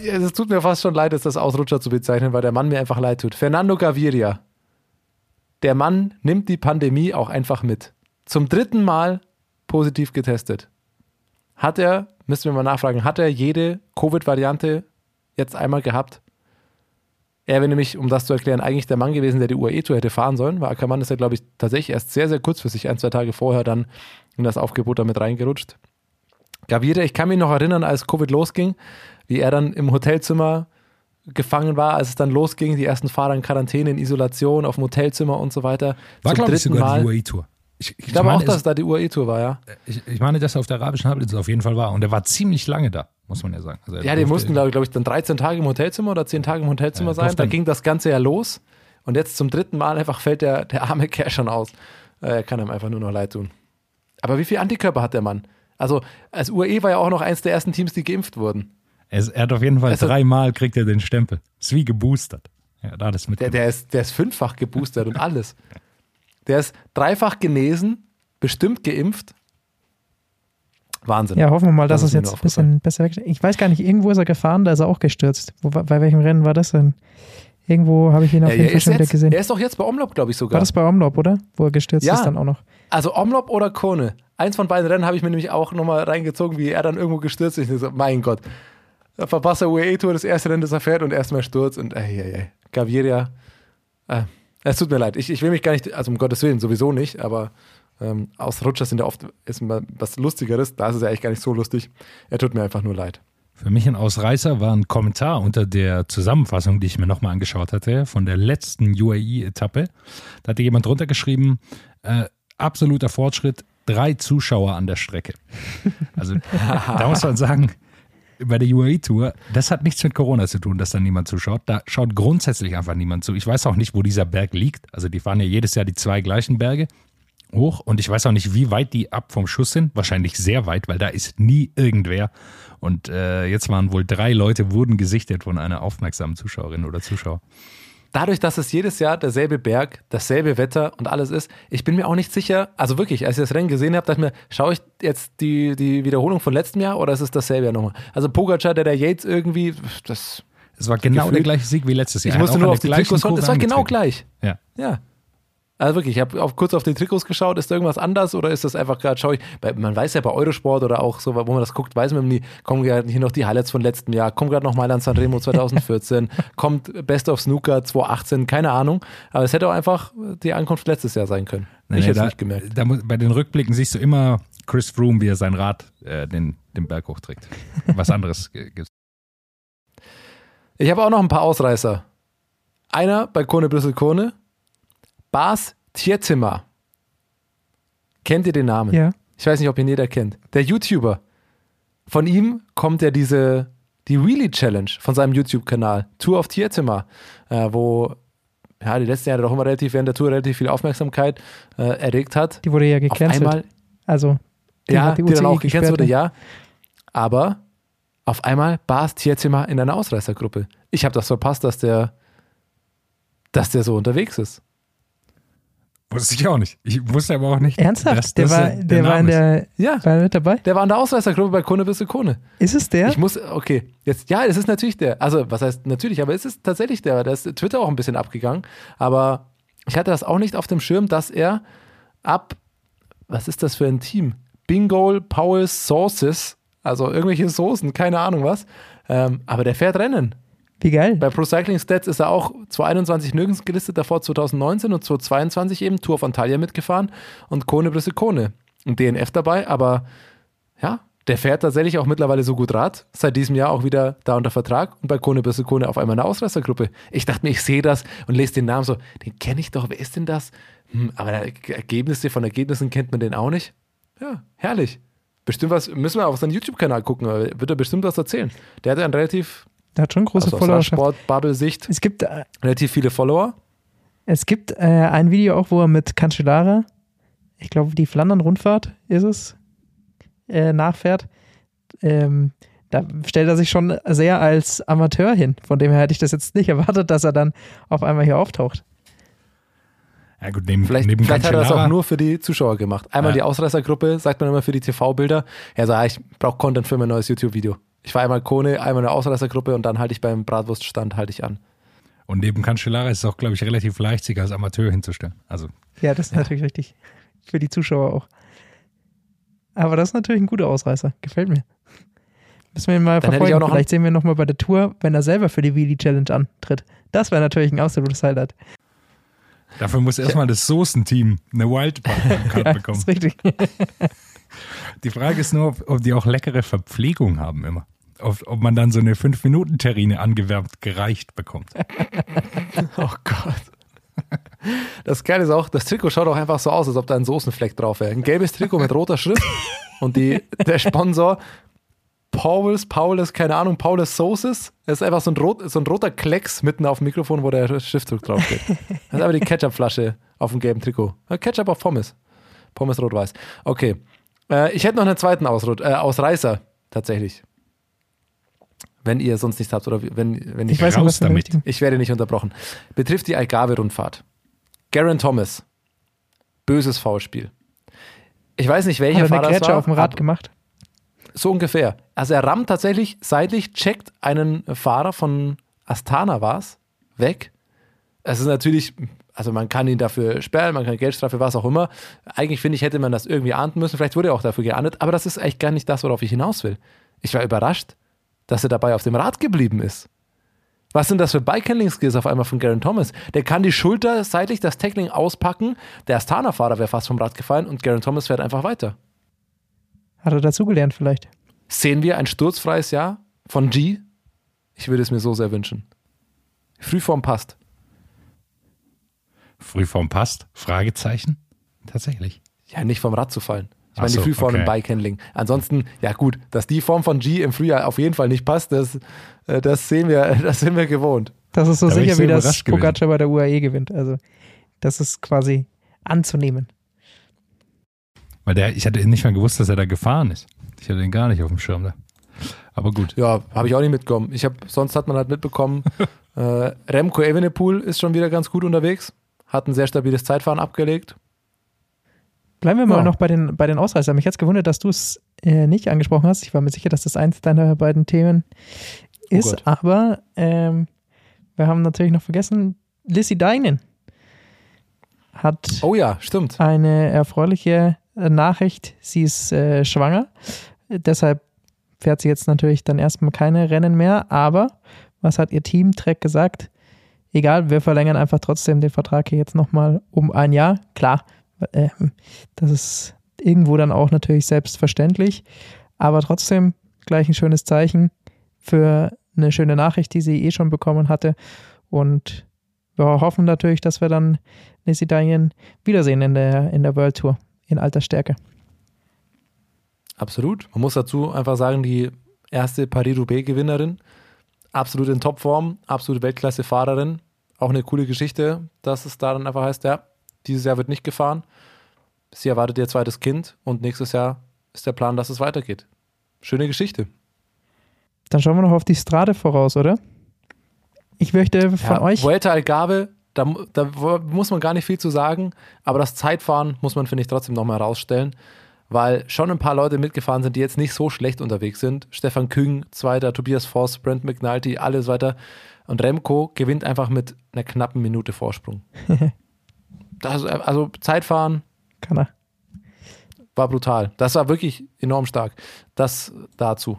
Ja, Es tut mir fast schon leid, es das Ausrutscher zu bezeichnen, weil der Mann mir einfach leid tut. Fernando Gaviria. Der Mann nimmt die Pandemie auch einfach mit. Zum dritten Mal positiv getestet. Hat er, müssen wir mal nachfragen, hat er jede Covid-Variante jetzt einmal gehabt? Er wäre nämlich, um das zu erklären, eigentlich der Mann gewesen, der die UAE-Tour hätte fahren sollen, weil Ackermann ist ja, glaube ich, tatsächlich erst sehr, sehr kurzfristig, ein, zwei Tage vorher dann in das Aufgebot damit reingerutscht. Gaviria, ich kann mich noch erinnern, als Covid losging, wie er dann im Hotelzimmer gefangen war, als es dann losging, die ersten Fahrer in Quarantäne, in Isolation, auf dem Hotelzimmer und so weiter. War, glaube ich, sogar die UAE-Tour. Ich, Ich glaube auch, dass es- es da die UAE-Tour war, ja. ich, ich meine, dass er auf der arabischen Halbinsel auf jeden Fall war. Und er war ziemlich lange da, muss man ja sagen. Also Ja, die mussten, glaube ich, dann 13 Tage im Hotelzimmer oder 10 Tage im Hotelzimmer Ja, sein. dann- ging das Ganze ja los. Und jetzt zum dritten Mal einfach fällt der, der arme Kerl schon aus. Äh, Er kann ihm einfach nur noch leid tun. Aber wie viel Antikörper hat der Mann? Also, als UAE war ja auch noch eins der ersten Teams, die geimpft wurden. Er, ist- er hat auf jeden Fall Also- dreimal kriegt er den Stempel. Ist wie geboostert. Ja, da es mit. Der, der, ist, der ist fünffach geboostert und alles. Der ist dreifach genesen, bestimmt geimpft. Wahnsinn. Ja, hoffen wir mal, dass Das es jetzt ein bisschen besser wegsteht. Ich weiß gar nicht, irgendwo ist er gefahren, da ist er auch gestürzt. Wo, bei welchem Rennen war das denn? Irgendwo habe ich ihn auf Er, jeden Fall schon wieder jetzt, gesehen. er ist doch jetzt bei Omlop, glaube ich, sogar. War das bei Omlop, oder? Wo er gestürzt Ja. ist dann auch noch. Also Omlop oder Kone. Eins von beiden Rennen habe ich mir nämlich auch nochmal reingezogen, wie er dann irgendwo gestürzt ist. Ich so, mein Gott. Da verpasst der UAE-Tour das erste Rennen, das er fährt und erstmal Sturz und ey, ey, ey. Gaviria. Äh, es tut mir leid. Ich, ich will mich gar nicht, also um Gottes Willen, sowieso nicht, aber ähm, Ausrutscher sind ja oft ist immer was Lustigeres. Da ist es ja eigentlich gar nicht so lustig. Er tut mir einfach nur leid. Für mich ein Ausreißer war ein Kommentar unter der Zusammenfassung, die ich mir nochmal angeschaut hatte, von der letzten UAE-Etappe. Da hatte jemand drunter geschrieben, äh, absoluter Fortschritt, drei Zuschauer an der Strecke. [LAUGHS] Also da muss man sagen, bei der UAE-Tour, das hat nichts mit Corona zu tun, dass da niemand zuschaut. Da schaut grundsätzlich einfach niemand zu. Ich weiß auch nicht, wo dieser Berg liegt. Also die fahren ja jedes Jahr die zwei gleichen Berge hoch und ich weiß auch nicht, wie weit die ab vom Schuss sind. Wahrscheinlich sehr weit, weil da ist nie irgendwer. Und äh, jetzt waren wohl drei Leute, wurden gesichtet von einer aufmerksamen Zuschauerin oder Zuschauer. dadurch, dass es jedes Jahr derselbe Berg, dasselbe Wetter und alles ist, ich bin mir auch nicht sicher, also wirklich, als ich das Rennen gesehen habe, dachte ich mir, schaue ich jetzt die, die Wiederholung von letztem Jahr oder ist es dasselbe Jahr nochmal? Also Pogacar, der der Yates irgendwie, das, Es war genau Gefühlt- der gleiche Sieg wie letztes Jahr. ich musste nur auf die Trikots schauen, es war genau gleich. Ja. Ja. Also wirklich, ich habe auf, kurz auf die Trikots geschaut, ist da irgendwas anders oder ist das einfach gerade, schaue ich, bei, man weiß ja bei Eurosport oder auch so, wo man das guckt, weiß man nie, kommen gerade hier noch die Highlights von letztem Jahr, kommt gerade noch Mailand Sanremo 2014, [LAUGHS] kommt Best of Snooker 2018, keine Ahnung, aber es hätte auch einfach die Ankunft letztes Jahr sein können. Nee, ich hätte es da, nicht gemerkt. Da, bei den Rückblicken siehst du immer Chris Froome, wie er sein Rad äh, den, den Berg hochträgt. Was anderes [LAUGHS] gibt's. Ich habe auch noch ein paar Ausreißer. Einer bei Kone Brüssel Kone, Bas Tietzimmer. Kennt ihr den Namen? Ja. Ich weiß nicht, ob ihn jeder kennt. Der YouTuber. Von ihm kommt ja diese, die Wheelie Challenge von seinem YouTube-Kanal, Tour of Tietzimmer, äh, wo ja, die letzten Jahre doch immer relativ während der Tour relativ viel Aufmerksamkeit äh, erregt hat. Die wurde ja Auf gecancelt. einmal, also, die ja, hat die, die dann UCI auch gecancelt wurde, gesperrt, ja. Aber auf einmal Bas Tietzimmer in einer Ausreißergruppe. Ich habe das verpasst, dass der, dass der so unterwegs ist. Wusste ich auch nicht. Ich wusste aber auch nicht. Ernsthaft? dass der war, der der war in der, Ja, war mit dabei? der war in der Ausreißergruppe bei Kone bis Kone. Ist es der? Ich muss, okay, jetzt, ja, es ist natürlich der. Also, was heißt natürlich, aber es ist tatsächlich der. Da ist Twitter auch ein bisschen abgegangen. Aber ich hatte das auch nicht auf dem Schirm, dass er ab, was ist das für ein Team? Bingo Powell Sauces, also irgendwelche Soßen, keine Ahnung was. Ähm, aber der fährt Rennen. Wie geil. Bei Pro Cycling Stats ist er auch 2021 nirgends gelistet, davor 2019 und 2022 eben Tour of Antalya mitgefahren und Kone Brüssel Kone. Ein DNF dabei, aber ja, der fährt tatsächlich auch mittlerweile so gut Rad, seit diesem Jahr auch wieder da unter Vertrag und bei Kone Brüssel Kone auf einmal eine Ausreißergruppe. Ich dachte mir, ich sehe das und lese den Namen so, den kenne ich doch, wer ist denn das? Hm, aber Ergebnisse von Ergebnissen kennt man den auch nicht. Ja, herrlich. Bestimmt was, müssen wir auf seinen YouTube-Kanal gucken, wird er bestimmt was erzählen. Der hat einen relativ Der hat schon große also aus Followerschaft. Sport-Bubble-Sicht Es gibt, äh, relativ viele Follower. es gibt äh, ein Video auch, wo er mit Cancellara, ich glaube, die Flandern-Rundfahrt ist es, äh, nachfährt. Ähm, da stellt er sich schon sehr als Amateur hin. Von dem her hätte ich das jetzt nicht erwartet, dass er dann auf einmal hier auftaucht. Ja gut, neben, Vielleicht, neben vielleicht hat er das auch nur für die Zuschauer gemacht. Einmal Ja. die Ausreißergruppe, sagt man immer für die TV-Bilder. Er sagt, ich brauche Content für mein neues YouTube-Video. Ich fahre einmal Kone, einmal eine Ausreißergruppe und dann halte ich beim Bratwurststand halte ich an. Und neben Cancellara ist es auch, glaube ich, relativ leicht, sich als Amateur hinzustellen. Also, Ja, das ist natürlich richtig. Für die Zuschauer auch. Aber das ist natürlich ein guter Ausreißer. Gefällt mir. Müssen wir ihn mal Dann verfolgen. auch noch Vielleicht sehen wir ihn nochmal bei der Tour, wenn er selber für die Wheelie Challenge antritt. Das wäre natürlich ein absolutes Highlight. dafür muss erstmal das Soßenteam eine Wildcard [LAUGHS] Ja, bekommen. ist richtig. Die Frage ist nur, ob die auch leckere Verpflegung haben immer. Ob, ob man dann so eine 5-Minuten-Terrine angewärmt gereicht bekommt. [LAUGHS] Oh Gott. Das Geile ist auch, das Trikot schaut auch einfach so aus, als ob da ein Soßenfleck drauf wäre. Ein gelbes Trikot mit roter Schrift und die, der Sponsor Pauls, Paules, keine Ahnung, Paules Soßes. Es ist einfach so ein, rot, so ein roter Klecks mitten auf dem Mikrofon, wo der Schriftzug draufsteht. Das ist aber die Ketchupflasche auf dem gelben Trikot. Ketchup auf Pommes. Pommes rot-weiß. Okay. Äh, ich hätte noch einen zweiten Ausrut, äh, Ausreißer, tatsächlich. Wenn ihr sonst nichts habt oder wenn, wenn Ich weiß nicht, raus eine damit. ich werde nicht unterbrochen. Betrifft die Algarve-Rundfahrt. Garen Thomas. Böses Foulspiel. Ich weiß nicht, welcher Hat er eine Fahrer es Grätsche war. auf dem Rad gemacht? So ungefähr. Also er rammt tatsächlich seitlich, checkt einen Fahrer von Astana war es, weg. Es ist natürlich, also man kann ihn dafür sperren, man kann Geldstrafe, was auch immer. Eigentlich finde ich, hätte man das irgendwie ahnden müssen. Vielleicht wurde er auch dafür geahndet, aber das ist eigentlich gar nicht das, worauf ich hinaus will. Ich war überrascht, dass er dabei auf dem Rad geblieben ist. Was sind das für Bike-Handling-Skills auf einmal von Garen Thomas? Der kann die Schulter seitlich das Tackling auspacken. Der Astana-Fahrer wäre fast vom Rad gefallen und Garen Thomas fährt einfach weiter. Hat er dazugelernt vielleicht? Sehen wir ein sturzfreies Jahr von G? Ich würde es mir so sehr wünschen. Frühform passt. Frühform passt? Fragezeichen? Tatsächlich. Ja, nicht vom Rad zu fallen. Ich meine, die so, Frühform im okay. Bike-Handling. Ansonsten, ja gut, dass die Form von G im Frühjahr auf jeden Fall nicht passt, das, äh, das, sehen, wir, [LAUGHS] das sind wir gewohnt. Das ist so Da sicher, wie das. Pogacar bei der UAE gewinnt. Also, das ist quasi anzunehmen. Weil der, ich hatte nicht mal gewusst, dass er da gefahren ist. Ich hatte ihn gar nicht auf dem Schirm da. Aber gut. Ja, habe ich auch nicht mitbekommen. Ich hab, sonst hat man halt mitbekommen, [LAUGHS] äh, Remco Evenepoel ist schon wieder ganz gut unterwegs, hat ein sehr stabiles Zeitfahren abgelegt. Bleiben wir mal Ja. noch bei den, bei den Ausreißern. Mich hat es gewundert, dass du es äh, nicht angesprochen hast. Ich war mir sicher, dass das eins deiner beiden Themen Oh ist. Gott. aber ähm, wir haben natürlich noch vergessen, Lissy Deinen hat Oh ja, stimmt. eine erfreuliche äh, Nachricht. Sie ist äh, schwanger. Deshalb fährt sie jetzt natürlich dann erstmal keine Rennen mehr. Aber was hat ihr Team Trek gesagt? Egal, wir verlängern einfach trotzdem den Vertrag hier jetzt nochmal um ein Jahr. Klar, äh, das ist irgendwo dann auch natürlich selbstverständlich. Aber trotzdem gleich ein schönes Zeichen für eine schöne Nachricht, die sie eh schon bekommen hatte. Und wir hoffen natürlich, dass wir dann Lizzie Diane wiedersehen in der, in der World Tour in alter Stärke. Absolut. Man muss dazu einfach sagen, die erste Paris-Roubaix-Gewinnerin, absolut in Topform, absolute Weltklasse-Fahrerin. Auch eine coole Geschichte, dass es da dann einfach heißt, ja, dieses Jahr wird nicht gefahren. Sie erwartet ihr zweites Kind und nächstes Jahr ist der Plan, dass es weitergeht. Schöne Geschichte. Dann schauen wir noch auf die Strade voraus, oder? Ich möchte von Ja, euch. Vuelta Algarve, da, da muss man gar nicht viel zu sagen, aber das Zeitfahren muss man, finde ich, trotzdem nochmal herausstellen, weil schon ein paar Leute mitgefahren sind, die jetzt nicht so schlecht unterwegs sind. Stefan Küng, Zweiter, Tobias Voss, Brent McNulty, alles weiter. Und Remco gewinnt einfach mit einer knappen Minute Vorsprung. [LAUGHS] das, also Zeitfahren Kann er. war brutal. Das war wirklich enorm stark. Das dazu,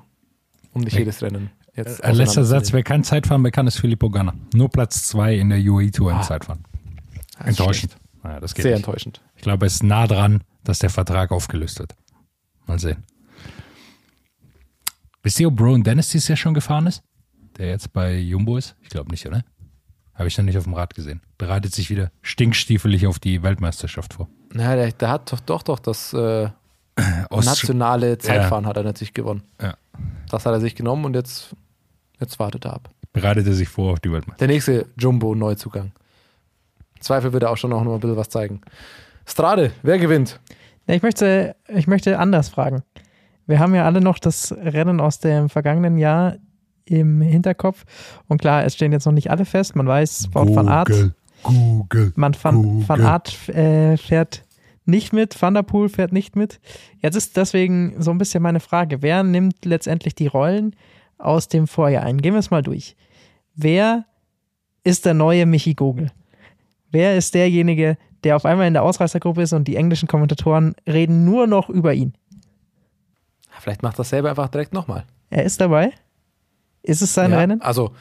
um nicht jedes Rennen. jetzt Ein letzter Satz, wer kein Zeitfahren mehr kann, ist Filippo Ganna. Nur Platz zwei in der UAE Tour im Ah. Zeitfahren. Das ist Enttäuschend. Naja, das geht Sehr nicht. enttäuschend. Ich glaube, es ist nah dran, dass der Vertrag aufgelöst wird. Mal sehen. Wisst ihr, ob Rowan Dennis dieses Jahr schon gefahren ist? Der jetzt bei Jumbo ist? Ich glaube nicht, oder? Habe ich noch nicht auf dem Rad gesehen. Bereitet sich wieder stinkstiefelig auf die Weltmeisterschaft vor. Na, der, der hat doch doch, doch das äh, [CLEARS THROAT] nationale Zeitfahren hat er natürlich gewonnen. Ja. Das hat er sich genommen und jetzt, jetzt wartet er ab. Bereitet er sich vor auf die Weltmeisterschaft. Der nächste Jumbo-Neuzugang. Zweifel wird er auch schon noch mal ein bisschen was zeigen. Strade, wer gewinnt? Ja, ich, möchte, ich möchte anders fragen. Wir haben ja alle noch das Rennen aus dem vergangenen Jahr im Hinterkopf. Und klar, es stehen jetzt noch nicht alle fest. Man weiß, Wout van Aert, Google. man van, Google. van Aert äh, fährt nicht mit, Van der Poel fährt nicht mit. Jetzt ist deswegen so ein bisschen meine Frage, wer nimmt letztendlich die Rollen aus dem Vorjahr ein? Gehen wir es mal durch. Wer ist der neue Michi Gogel? Wer ist derjenige, der auf einmal in der Ausreißergruppe ist und die englischen Kommentatoren reden nur noch über ihn? Vielleicht macht das selber einfach direkt nochmal. Er ist dabei? Ist es sein ja, Rennen? Also,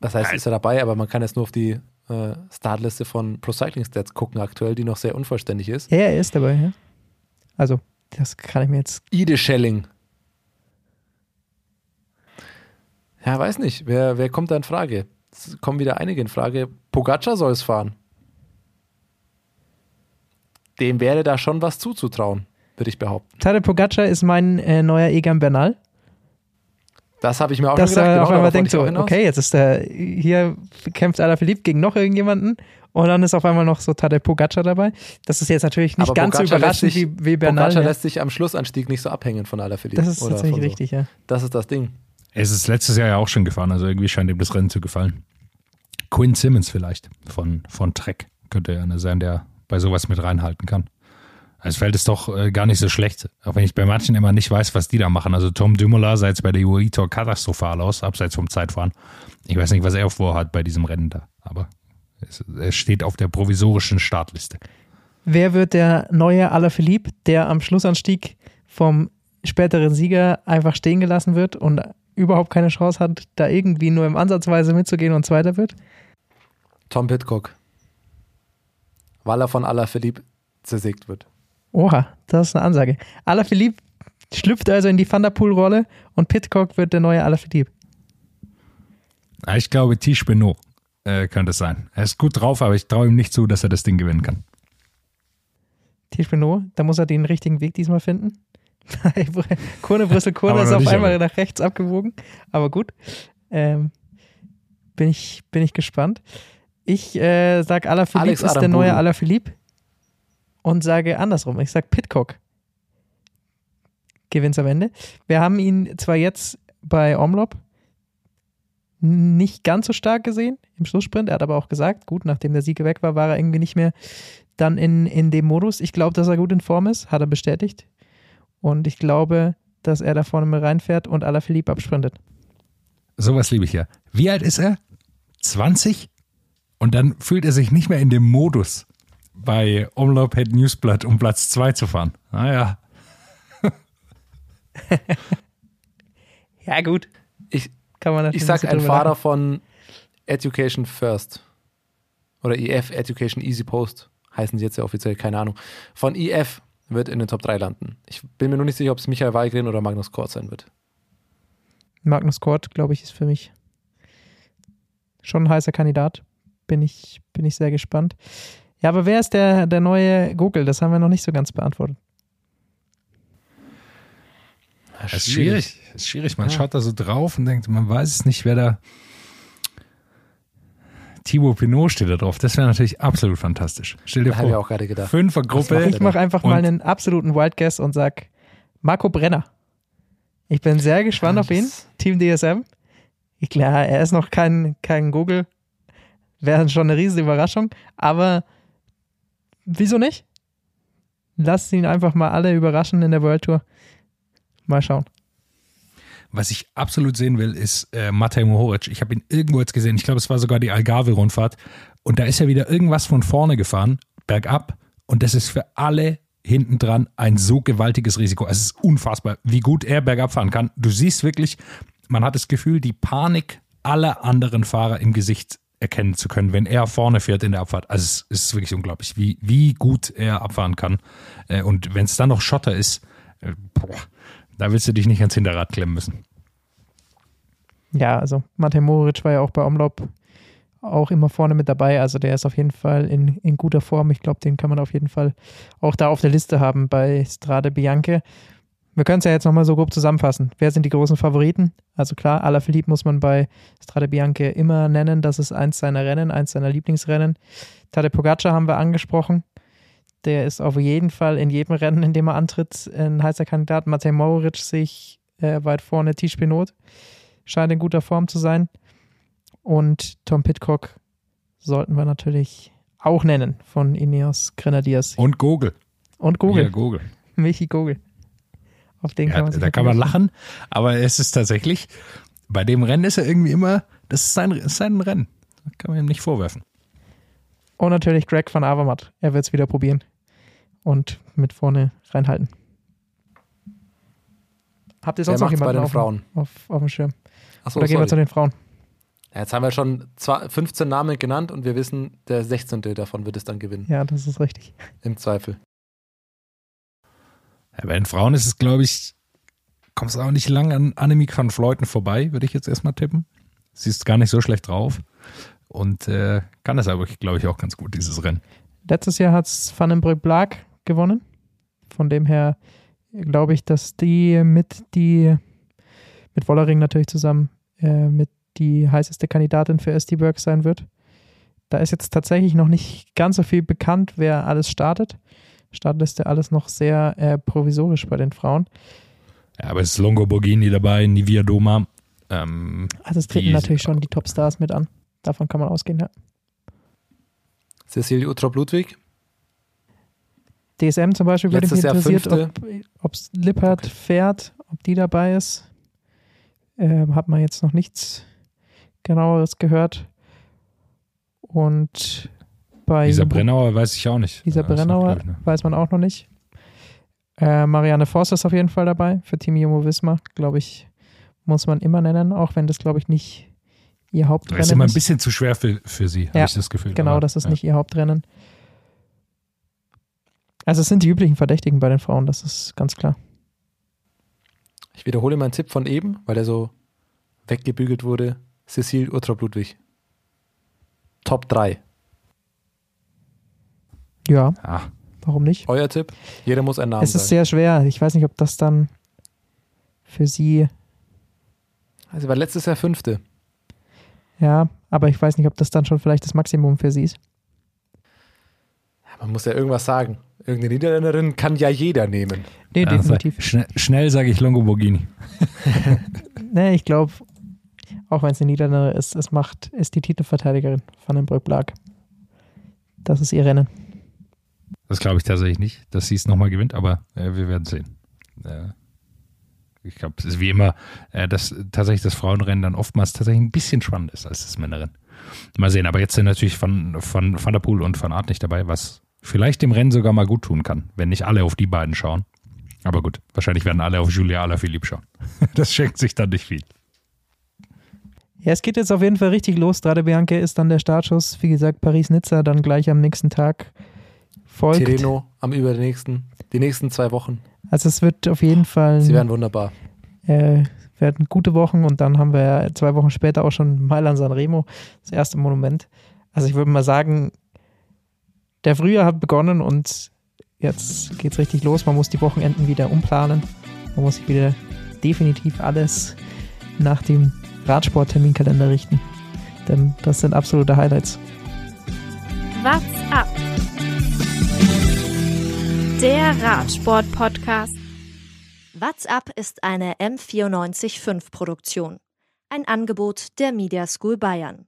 das heißt, ist er dabei, aber man kann jetzt nur auf die äh, Startliste von Pro Cycling Stats gucken aktuell, die noch sehr unvollständig ist. Ja, er ist dabei, ja. Also, das kann ich mir jetzt. Ide Schelling. Ja, weiß nicht. Wer, wer kommt da in Frage? Es kommen wieder einige in Frage. Pogacar soll es fahren. Dem wäre da schon was zuzutrauen, würde ich behaupten. Tadej Pogacar ist mein äh, neuer Egan Bernal. Das habe ich mir auch dass schon gedacht. er auf genau, einmal darauf denkt so, okay, jetzt ist der, hier kämpft Alaphilippe gegen noch irgendjemanden und dann ist auf einmal noch so Tadej Pogacar dabei. Das ist jetzt natürlich nicht Aber ganz so Pogacar überraschend sich- wie, wie Bernal. Pogacar ja. lässt sich am Schlussanstieg nicht so abhängen von Alaphilippe. Das ist oder tatsächlich so. richtig, ja. Das ist das Ding. Es ist letztes Jahr ja auch schon gefahren, also irgendwie scheint ihm das Rennen zu gefallen. Quinn Simmons vielleicht von, von Trek könnte einer sein, der bei sowas mit reinhalten kann. Es fällt es doch äh, gar nicht so schlecht, auch wenn ich bei manchen immer nicht weiß, was die da machen. Also Tom Dumoulin sah jetzt bei der UAE Tour katastrophal aus, abseits vom Zeitfahren. Ich weiß nicht, was er vorhat bei diesem Rennen da, aber es, es steht auf der provisorischen Startliste. Wer wird der neue Alaphilippe, der am Schlussanstieg vom späteren Sieger einfach stehen gelassen wird und überhaupt keine Chance hat, da irgendwie nur im Ansatzweise mitzugehen und Zweiter wird? Tom Pitcock. Weil er von Alaphilippe zersägt wird. Oha, das ist eine Ansage. Alaphilippe schlüpft also in die Van der Poel-Rolle und Pitcock wird der neue Alaphilippe. Ich glaube, Tisch Benot äh, könnte es sein. Er ist gut drauf, aber ich traue ihm nicht zu, dass er das Ding gewinnen kann. Tisch Benot, da muss er den richtigen Weg diesmal finden. [LAUGHS] Kurne, Brüssel, Kurne Aber ist auf einmal aber- nach rechts abgewogen. Aber gut. Ähm, bin, ich, bin ich gespannt. Ich äh, sage, Alaphilippe ist der neue Alaphilippe und sage andersrum. Ich sage Pitcock gewinnt am Ende. Wir haben ihn zwar jetzt bei Omlop nicht ganz so stark gesehen im Schlusssprint. Er hat aber auch gesagt, gut, nachdem der Sieg weg war, war er irgendwie nicht mehr dann in, in dem Modus. Ich glaube, dass er gut in Form ist, hat er bestätigt. Und ich glaube, dass er da vorne mit reinfährt und Alaphilippe absprintet. Sowas liebe ich ja. Wie alt ist er? 20? Und dann fühlt er sich nicht mehr in dem Modus, bei Omloop Head Newsblatt um Platz 2 zu fahren. Naja, [LAUGHS] Ja, gut. Ich, Kann man ich sag ein Fahrer lachen. von Education First. Oder EF, Education Easy Post. Heißen sie jetzt ja offiziell, keine Ahnung. Von EF wird in den Top 3 landen. Ich bin mir nur nicht sicher, ob es Michael Weigren oder Magnus Kort sein wird. Magnus Kort, glaube ich, ist für mich schon ein heißer Kandidat. Bin ich, bin ich sehr gespannt. Ja, aber wer ist der, der neue Google? Das haben wir noch nicht so ganz beantwortet. das ist schwierig. Das ist schwierig. Man Ja. schaut da so drauf und denkt, man weiß es nicht, wer da. Thibaut Pinot steht da drauf. Das wäre natürlich absolut fantastisch. Stell dir Da habe ich vor, auch gerade gedacht. Fünfergruppe. Ich mache einfach mal einen absoluten Wild Guess und sag Marco Brenner. Ich bin sehr gespannt auf ihn. Team DSM. Ich, klar, er ist noch kein, kein Google. Wäre schon eine riesige Überraschung. Aber wieso nicht? Lasst ihn einfach mal alle überraschen in der World Tour. Mal schauen. Was ich absolut sehen will, ist äh, Matej Mohoric. Ich habe ihn irgendwo jetzt gesehen. Ich glaube, es war sogar die Algarve-Rundfahrt. Und da ist er wieder irgendwas von vorne gefahren, bergab. Und das ist für alle hinten dran ein so gewaltiges Risiko. Es ist unfassbar, wie gut er bergab fahren kann. Du siehst wirklich, man hat das Gefühl, die Panik aller anderen Fahrer im Gesicht erkennen zu können, wenn er vorne fährt in der Abfahrt. Also es ist wirklich unglaublich, wie, wie gut er abfahren kann. Äh, Und wenn es dann noch Schotter ist, äh, boah, da willst du dich nicht ans Hinterrad klemmen müssen. Ja, also Matej Moric war ja auch bei Omlop auch immer vorne mit dabei. Also der ist auf jeden Fall in, in guter Form. Ich glaube, den kann man auf jeden Fall auch da auf der Liste haben bei Strade Bianche. Wir können es ja jetzt nochmal so grob zusammenfassen. Wer sind die großen Favoriten? Also klar, Alaphilippe muss man bei Strade Bianche immer nennen. Das ist eins seiner Rennen, eins seiner Lieblingsrennen. Tadej Pogacar haben wir angesprochen. Der ist auf jeden Fall in jedem Rennen, in dem er antritt, ein heißer Kandidat. Matej Moric sich äh, weit vorne. Tisch Pinot scheint in guter Form zu sein. Und Tom Pitcock sollten wir natürlich auch nennen von Ineos Grenadiers. Und Gogel. Und Google, Ja, Gogel. Michi Google. Auf den kann Ja, man sich da kann man lachen, aber es ist tatsächlich, bei dem Rennen ist er irgendwie immer, das ist sein, ist sein Rennen. Da kann man ihm nicht vorwerfen. Und natürlich Greg van Avermaet. Er wird es wieder probieren. Und mit vorne reinhalten. Habt ihr sonst Wer noch macht's bei jemanden den auf, Frauen? Auf, auf dem Schirm? Achso, Oder gehen wir zu sorry. den Frauen? Ja, Jetzt haben wir schon zwei, 15 Namen genannt und wir wissen, der 16. davon wird es dann gewinnen. Ja, das ist richtig. Im Zweifel. Ja, bei den Frauen ist es, glaube ich, kommst du auch nicht lang an Annemiek van Vleuten vorbei, würde ich jetzt erstmal tippen. Sie ist gar nicht so schlecht drauf und äh, kann das aber, glaube ich, auch ganz gut, dieses Rennen. Letztes Jahr hat es Van den Broek Blaak gewonnen. Von dem her glaube ich, dass die mit die mit Wollering natürlich zusammen äh, mit die heißeste Kandidatin für Works sein wird. Da ist jetzt tatsächlich noch nicht ganz so viel bekannt, wer alles startet. Startliste alles noch sehr äh, provisorisch bei den Frauen. Ja, aber es ist Longo Borghini dabei, Nivia Doma. Ähm, Also es treten Die- natürlich schon die Topstars mit an. Davon kann man ausgehen, ja. Cecilie Utrop Ludwig. DSM zum Beispiel würde mich interessiert, ob es Lippert Okay. fährt, ob die dabei ist. Ähm, hat man jetzt noch nichts genaueres gehört. Und bei Lisa Brennauer weiß ich auch nicht. Lisa Ja, ist noch, Brennauer ich, ne? weiß man auch noch nicht. Äh, Marianne Voss ist auf jeden Fall dabei für Team Jumbo Visma. Glaube ich, muss man immer nennen, auch wenn das, glaube ich, nicht ihr Das Hauptrennen ist immer ein ist. bisschen zu schwer für, für sie, habe Ja, ich das Gefühl. Genau, Aber, das ist ja. nicht ihr Hauptrennen. Also es sind die üblichen Verdächtigen bei den Frauen, das ist ganz klar. Ich wiederhole meinen Tipp von eben, weil er so weggebügelt wurde. Cecilie Utrop Ludwig. Top 3. Ja, Ah, warum nicht? Euer Tipp? Jeder muss einen Namen Es ist sagen. sehr schwer. Ich weiß nicht, ob das dann für sie, Also war letztes Jahr Fünfte. ja, aber ich weiß nicht, ob das dann schon vielleicht das Maximum für sie ist. Man muss ja irgendwas sagen. Irgendeine Niederländerin kann ja jeder nehmen. Nee, ja, definitiv. Schnell, schnell sage ich Longo Borghini. [LAUGHS] Nee, ich glaube, auch wenn es eine Niederlande ist, es macht, ist die Titelverteidigerin von den Brückblag. Das ist ihr Rennen. Das glaube ich tatsächlich nicht, dass sie es nochmal gewinnt, aber äh, wir werden sehen. Äh, ich glaube, es ist wie immer, äh, dass tatsächlich das Frauenrennen dann oftmals tatsächlich ein bisschen spannender ist als das Männerrennen. Mal sehen, aber jetzt sind natürlich von, von Van der Poel und Van Aert nicht dabei, was vielleicht dem Rennen sogar mal gut tun kann, wenn nicht alle auf die beiden schauen. Aber gut, wahrscheinlich werden alle auf Julia Alaphilippe schauen. [LAUGHS] Das schenkt sich dann nicht viel. Ja, es geht jetzt auf jeden Fall richtig los. Strade Bianche ist dann der Startschuss. Wie gesagt, Paris-Nizza dann gleich am nächsten Tag folgt. Tireno am übernächsten, die nächsten zwei Wochen. Also es wird auf jeden Fall Sie werden wunderbar. äh, werden gute Wochen und dann haben wir ja zwei Wochen später auch schon Mailand San Remo, das erste Monument. Also ich würde mal sagen, der Frühjahr hat begonnen und jetzt geht's richtig los. Man muss die Wochenenden wieder umplanen. Man muss sich wieder definitiv alles nach dem Radsport-Terminkalender richten. Denn das sind absolute Highlights. What's up? Der Radsport-Podcast. What's Up ist eine M945 Produktion. Ein Angebot der Media School Bayern.